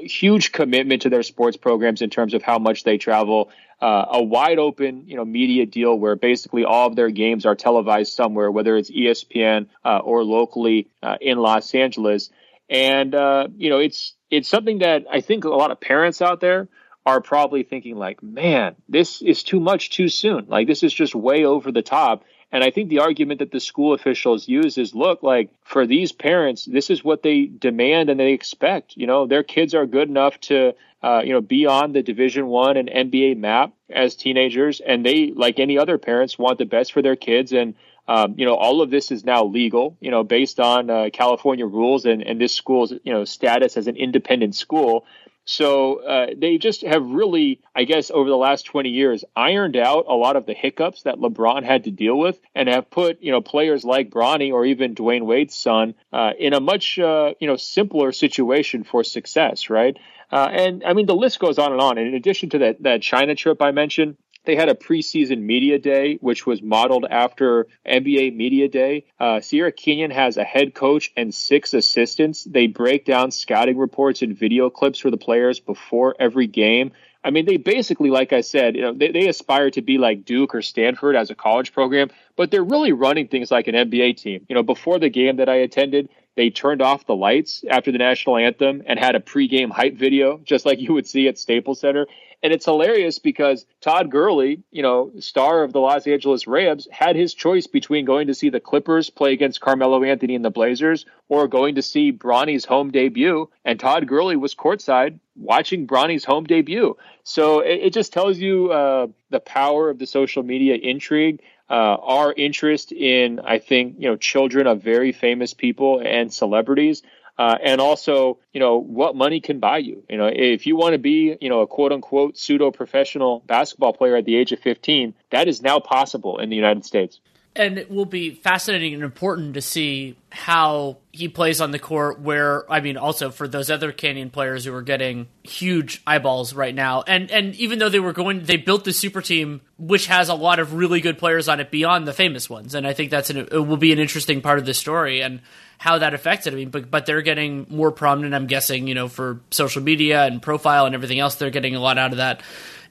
huge commitment to their sports programs in terms of how much they travel. Uh, a wide open, you know, media deal where basically all of their games are televised somewhere, whether it's ESPN uh, or locally uh, in Los Angeles. And you know, it's it's something that I think a lot of parents out there are probably thinking like, man, this is too much too soon. Like this is just way over the top. And I think the argument that the school officials use is look, like for these parents, this is what they demand and they expect. You know, their kids are good enough to, uh, you know, be on the Division One and NBA map as teenagers, and they, like any other parents, want the best for their kids. And um, you know, all of this is now legal, you know, based on uh, California rules and, and this school's, you know, status as an independent school. So uh, they just have really, I guess, over the last 20 years, ironed out a lot of the hiccups that LeBron had to deal with, and have put you know players like Bronny or even Dwyane Wade's son uh, in a much uh, you know simpler situation for success, right? Uh, and I mean, the list goes on and on. And in addition to that that China trip I mentioned, they had a preseason media day, which was modeled after NBA Media Day. Uh, Sierra Canyon has a head coach and six assistants. They break down scouting reports and video clips for the players before every game. I mean, they basically, like I said, you know, they, they aspire to be like Duke or Stanford as a college program, but they're really running things like an NBA team. You know, before the game that I attended, they turned off the lights after the national anthem and had a pregame hype video, just like you would see at Staples Center. And it's hilarious because Todd Gurley, you know, star of the Los Angeles Rams, had his choice between going to see the Clippers play against Carmelo Anthony and the Blazers or going to see Bronny's home debut. And Todd Gurley was courtside watching Bronny's home debut. So it, it just tells you uh, the power of the social media intrigue. Uh, our interest in, I think, you know, children of very famous people and celebrities uh, and also, you know, what money can buy you. You know, if you want to be, you know, a quote unquote pseudo professional basketball player at the age of 15, that is now possible in the United States. And it will be fascinating and important to see how he plays on the court where I mean also for those other Canyon players who are getting huge eyeballs right now and and even though they were going they built the super team which has a lot of really good players on it beyond the famous ones and I think that's an, it will be an interesting part of the story and how that affected I mean but but they're getting more prominent I'm guessing you know for social media and profile and everything else they're getting a lot out of that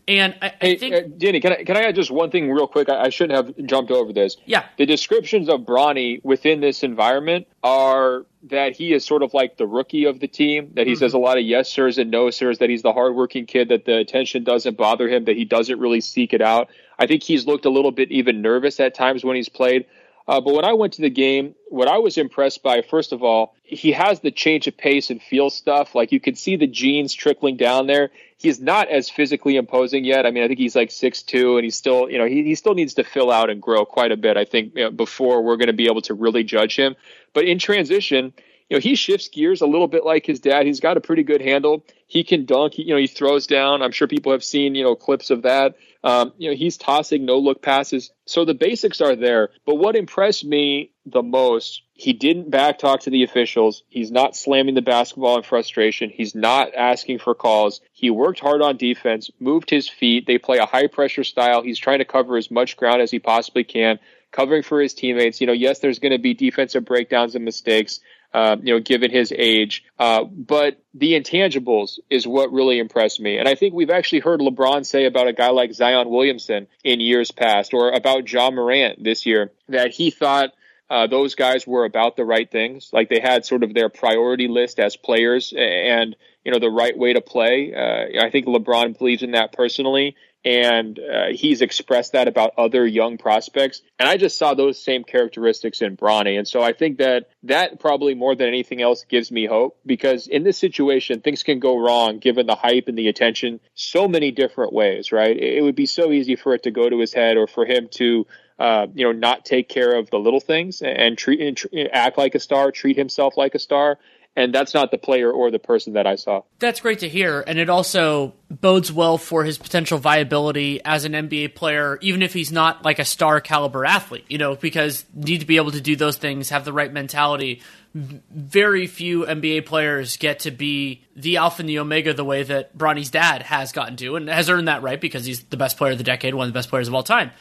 and I, hey, think, uh, Danny, can I can I add just one thing real quick? I, I, shouldn't have jumped over this. Yeah, the descriptions of Bronny within this environment are that he is sort of like the rookie of the team. That he mm-hmm. says a lot of yes sirs and no sirs. That he's the hardworking kid. That the attention doesn't bother him. That he doesn't really seek it out. I think he's looked a little bit even nervous at times when he's played. Uh, but when I went to the game, what I was impressed by, first of all, he has the change of pace and feel stuff. Like you could see the genes trickling down there. He's not as physically imposing yet. I mean, I think he's like six two, and he's still, you know, he, he still needs to fill out and grow quite a bit. I think you know, before we're going to be able to really judge him. But in transition, you know, he shifts gears a little bit like his dad. He's got a pretty good handle. He can dunk. He, you know, he throws down. I'm sure people have seen, you know, clips of that. Um, you know, he's tossing no look passes. So the basics are there. But what impressed me the most, he didn't back talk to the officials. He's not slamming the basketball in frustration. He's not asking for calls. He worked hard on defense, moved his feet. They play a high pressure style. He's trying to cover as much ground as he possibly can, covering for his teammates. You know, yes, there's going to be defensive breakdowns and mistakes. Uh, you know, given his age. Uh, but the intangibles is what really impressed me. And I think we've actually heard LeBron say about a guy like Zion Williamson in years past or about Ja Morant this year that he thought uh, those guys were about the right things. Like they had sort of their priority list as players and, you know, the right way to play. Uh, I think LeBron believes in that personally. And uh, he's expressed that about other young prospects. And I just saw those same characteristics in Bronny. And so I think that that probably more than anything else gives me hope because in this situation, things can go wrong given the hype and the attention so many different ways, right? It would be so easy for it to go to his head or for him to uh, you know, not take care of the little things and treat and tr- act like a star, treat himself like a star. And that's not the player or the person that I saw. That's great to hear. And it also bodes well for his potential viability as an NBA player, even if he's not like a star caliber athlete, you know, because need to be able to do those things, have the right mentality. Very few NBA players get to be the alpha and the omega the way that Bronny's dad has gotten to and has earned that right because he's the best player of the decade, one of the best players of all time.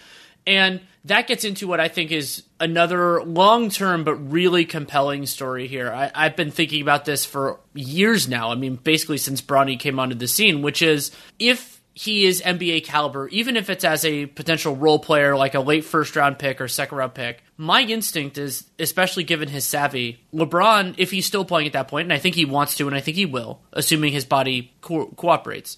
And that gets into what I think is another long term but really compelling story here. I, have been thinking about this for years now. I mean, basically since Bronny came onto the scene, which is if he is NBA caliber, even if it's as a potential role player like a late first round pick or second round pick, my instinct is, especially given his savvy, LeBron, if he's still playing at that point, and I think he wants to, and I think he will, assuming his body co- cooperates.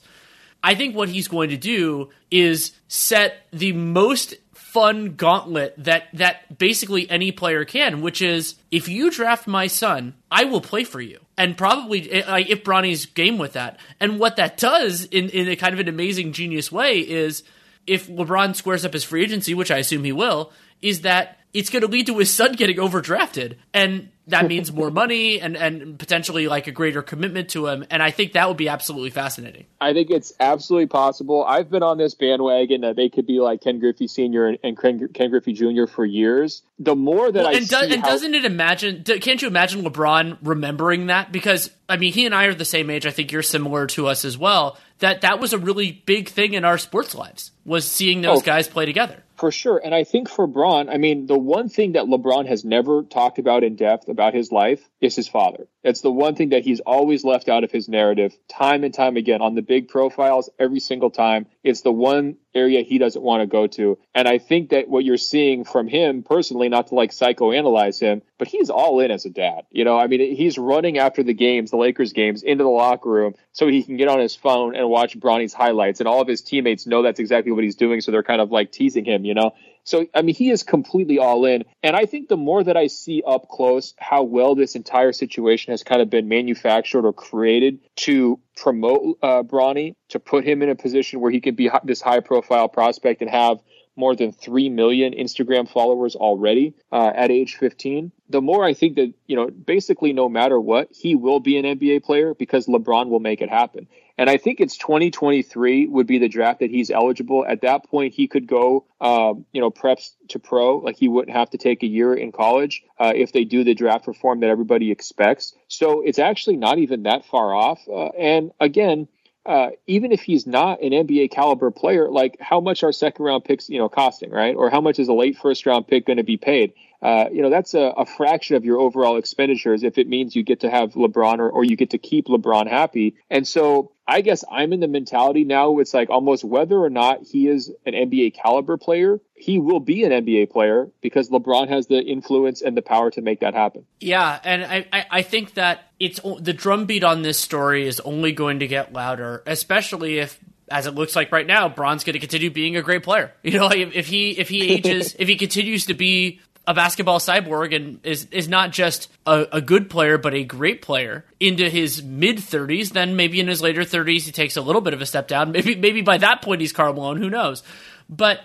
I think what he's going to do is set the most fun gauntlet that that basically any player can, which is if you draft my son, I will play for you. And probably if Bronny's game with that. And what that does in, in a kind of an amazing genius way is if LeBron squares up his free agency, which I assume he will, is that it's going to lead to his son getting overdrafted. And that means more money and, and potentially like a greater commitment to him. And I think that would be absolutely fascinating. I think it's absolutely possible. I've been on this bandwagon that they could be like Ken Griffey Sr. and, and Ken, Ken, Griffey Jr. for years. The more that well, I and, do, and how- doesn't it imagine? Can't you imagine LeBron remembering that? Because I mean, he and I are the same age. I think you're similar to us as well. That that was a really big thing in our sports lives was seeing those oh. guys play together. For sure. And I think for Bron, I mean, the one thing that LeBron has never talked about in depth about his life is his father. It's the one thing that he's always left out of his narrative time and time again on the big profiles every single time. It's the one area he doesn't want to go to. And I think that what you're seeing from him personally, not to like psychoanalyze him, but he's all in as a dad. You know, I mean, he's running after the games, the Lakers games, into the locker room so he can get on his phone and watch Bronny's highlights. And all of his teammates know that's exactly what he's doing. So they're kind of like teasing him, you know? So, I mean, he is completely all in. And I think the more that I see up close how well this entire situation has kind of been manufactured or created to promote uh, Bronny, to put him in a position where he can be this high profile prospect and have more than 3 million Instagram followers already uh, at age 15. The more I think that, you know, basically no matter what, he will be an NBA player because LeBron will make it happen. And I think it's 2023 would be the draft that he's eligible. At that point, he could go, um, you know, preps to pro. Like he wouldn't have to take a year in college uh, if they do the draft reform that everybody expects. So it's actually not even that far off. Uh, and again, uh, even if he's not an NBA caliber player, like how much are second round picks, you know, costing, right? Or how much is a late first round pick going to be paid? Uh, you know, that's a, a, fraction of your overall expenditures if it means you get to have LeBron or, or you get to keep LeBron happy. And so I guess I'm in the mentality now it's like almost whether or not he is an NBA caliber player, he will be an NBA player because LeBron has the influence and the power to make that happen. Yeah, and I, I think that it's the drumbeat on this story is only going to get louder, especially if as it looks like right now, Bron's going to continue being a great player. You know, if he if he ages, if he continues to be a basketball cyborg and is is not just a, a, good player but a great player into his mid 30s then maybe in his later 30s he takes a little bit of a step down. Maybe maybe by that point he's Karl Malone. Who knows? But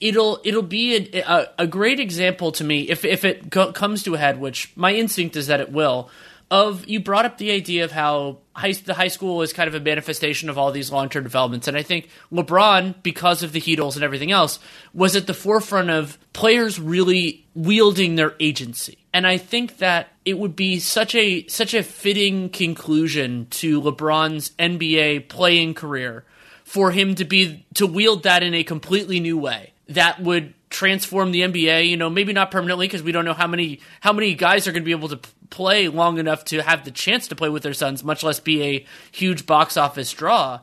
it'll it'll be a, a, a great example to me if if it co- comes to a head which my instinct is that it will of you brought up the idea of how high, the high school is kind of a manifestation of all these long term developments, and I think LeBron, because of the Heatles and everything else, was at the forefront of players really wielding their agency. And I think that it would be such a such a fitting conclusion to LeBron's NBA playing career for him to be to wield that in a completely new way that would transform the NBA. You know, maybe not permanently because we don't know how many how many guys are going to be able to play long enough to have the chance to play with their sons, much less be a huge box office draw.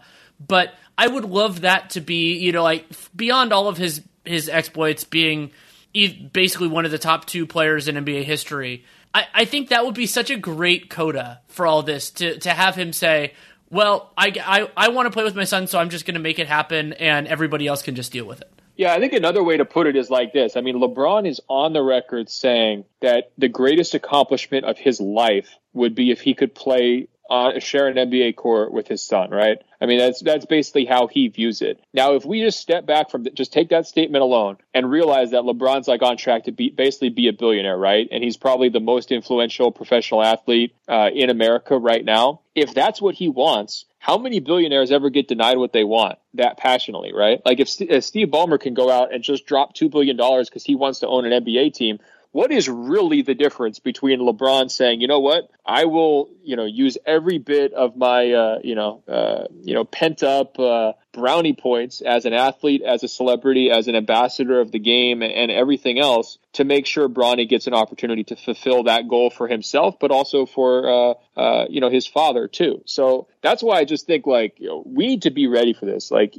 But I would love that to be, you know, like beyond all of his his exploits, being basically one of the top two players in NBA history. I, I think that would be such a great coda for all this to to have him say, well, I, I, I want to play with my son, so I'm just going to make it happen, and everybody else can just deal with it. Yeah, I think another way to put it is like this. I mean, LeBron is on the record saying that the greatest accomplishment of his life would be if he could play uh, share an NBA court with his son, right? I mean, that's that's basically how he views it. Now, if we just step back from the, just take that statement alone and realize that LeBron's like on track to be basically be a billionaire, right? And he's probably the most influential professional athlete uh, in America right now. If that's what he wants, how many billionaires ever get denied what they want that passionately, right? Like if, if Steve Ballmer can go out and just drop $2 billion because he wants to own an NBA team, what is really the difference between LeBron saying, you know what, I will, you know, use every bit of my, uh, you know, uh, you know, pent up uh, brownie points as an athlete, as a celebrity, as an ambassador of the game, and, everything else to make sure Bronny gets an opportunity to fulfill that goal for himself, but also for, uh, uh, you know, his father too. So that's why I just think like you know, we need to be ready for this. Like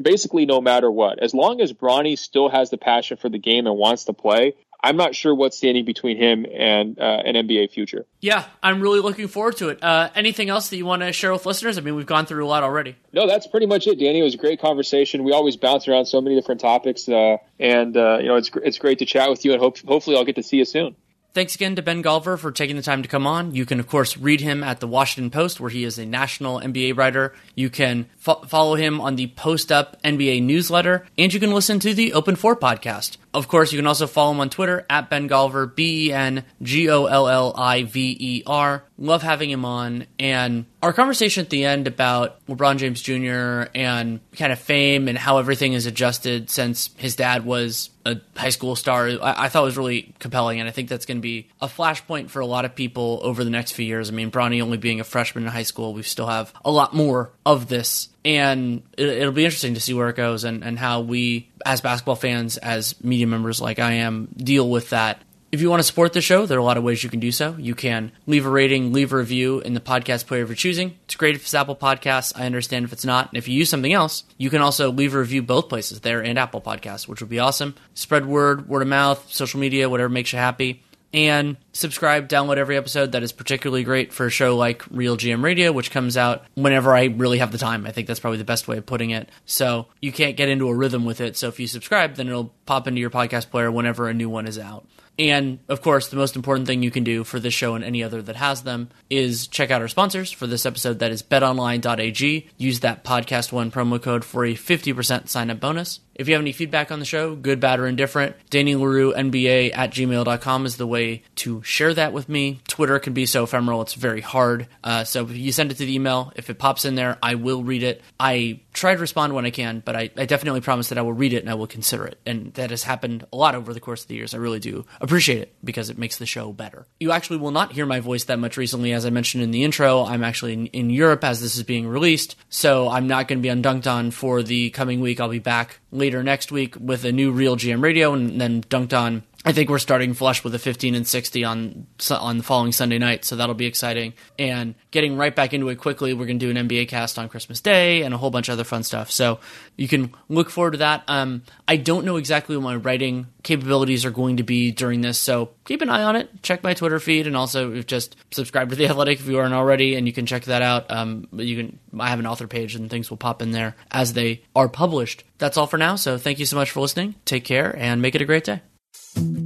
basically, no matter what, as long as Bronny still has the passion for the game and wants to play, I'm not sure what's standing between him and uh, an NBA future. Yeah, I'm really looking forward to it. Uh, anything else that you want to share with listeners? I mean, we've gone through a lot already. No, that's pretty much it, Danny. It was a great conversation. We always bounce around so many different topics, uh, and uh, you know, it's it's great to chat with you, and hope, hopefully, I'll get to see you soon. Thanks again to Ben Golliver for taking the time to come on. You can, of course, read him at the Washington Post, where he is a national NBA writer. You can fo- follow him on the Post Up NBA newsletter, and you can listen to the Open Floor podcast. Of course, you can also follow him on Twitter at Ben Golliver, B E N G O L L I V E R. Love having him on. And our conversation at the end about LeBron James Jr. and kind of fame and how everything is adjusted since his dad was a high school star, I, I thought was really compelling. And I think that's going to be a flashpoint for a lot of people over the next few years. I mean, Bronny only being a freshman in high school, we still have a lot more of this and it, will be interesting to see where it goes and, and how we as basketball fans as media members like i am deal with that if you want to support the show, there are a lot of ways you can do so. You can leave a rating, leave a review in the podcast player of your choosing. It's great if it's Apple Podcasts. I understand if it's not. And if you use something else, you can also leave a review both places, there and Apple Podcasts, which would be awesome. Spread word, word of mouth, social media, whatever makes you happy and subscribe, download every episode. That is particularly great for a show like RealGM Radio, which comes out whenever I really have the time. I think that's probably the best way of putting it. So you can't get into a rhythm with it. So if you subscribe, then it'll pop into your podcast player whenever a new one is out. And of course, the most important thing you can do for this show and any other that has them is check out our sponsors for this episode. That is betonline.ag. Use that podcast one promo code for a 50% sign up bonus. If you have any feedback on the show, good, bad, or indifferent, Danny Leroux, NBA at gmail.com is the way to share that with me. Twitter can be so ephemeral, it's very hard. Uh, so if you send it to the email, if it pops in there, I will read it. I try to respond when I can, but I, I definitely promise that I will read it and I will consider it. And that has happened a lot over the course of the years. I really do appreciate it because it makes the show better. You actually will not hear my voice that much recently. As I mentioned in the intro, I'm actually in, in Europe as this is being released, so I'm not going to be on Dunked On for the coming week. I'll be back later next week with a new RealGM radio and then Dunked On I think we're starting flush with a 15 and 60 on on the following Sunday night, so that'll be exciting. And getting right back into it quickly, we're going to do an NBA cast on Christmas Day and a whole bunch of other fun stuff. So you can look forward to that. Um, I don't know exactly what my writing capabilities are going to be during this, so keep an eye on it. Check my Twitter feed, and also just subscribe to the Athletic if you aren't already, and you can check that out. Um, you can. I have an author page, and things will pop in there as they are published. That's all for now. So thank you so much for listening. Take care, and make it a great day. Thank you.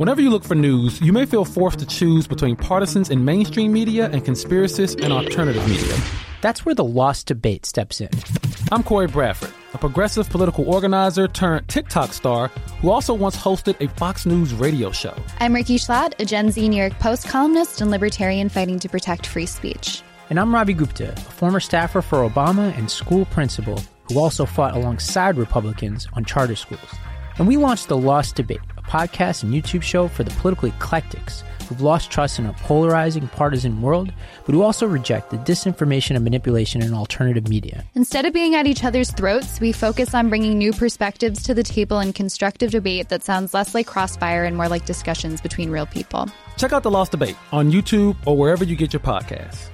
Whenever you look for news, you may feel forced to choose between partisans in mainstream media and conspiracists in alternative media. That's where the Lost Debate steps in. I'm Corey Bradford, a progressive political organizer turned TikTok star who also once hosted a Fox News radio show. I'm Rikki Schlott, a Gen Z New York Post columnist and libertarian fighting to protect free speech. And I'm Ravi Gupta, a former staffer for Obama and school principal who also fought alongside Republicans on charter schools. And we launched The Lost Debate, a podcast and YouTube show for the political eclectics who've lost trust in a polarizing partisan world, but who also reject the disinformation and manipulation in alternative media. Instead of being at each other's throats, we focus on bringing new perspectives to the table and constructive debate that sounds less like crossfire and more like discussions between real people. Check out The Lost Debate on YouTube or wherever you get your podcasts.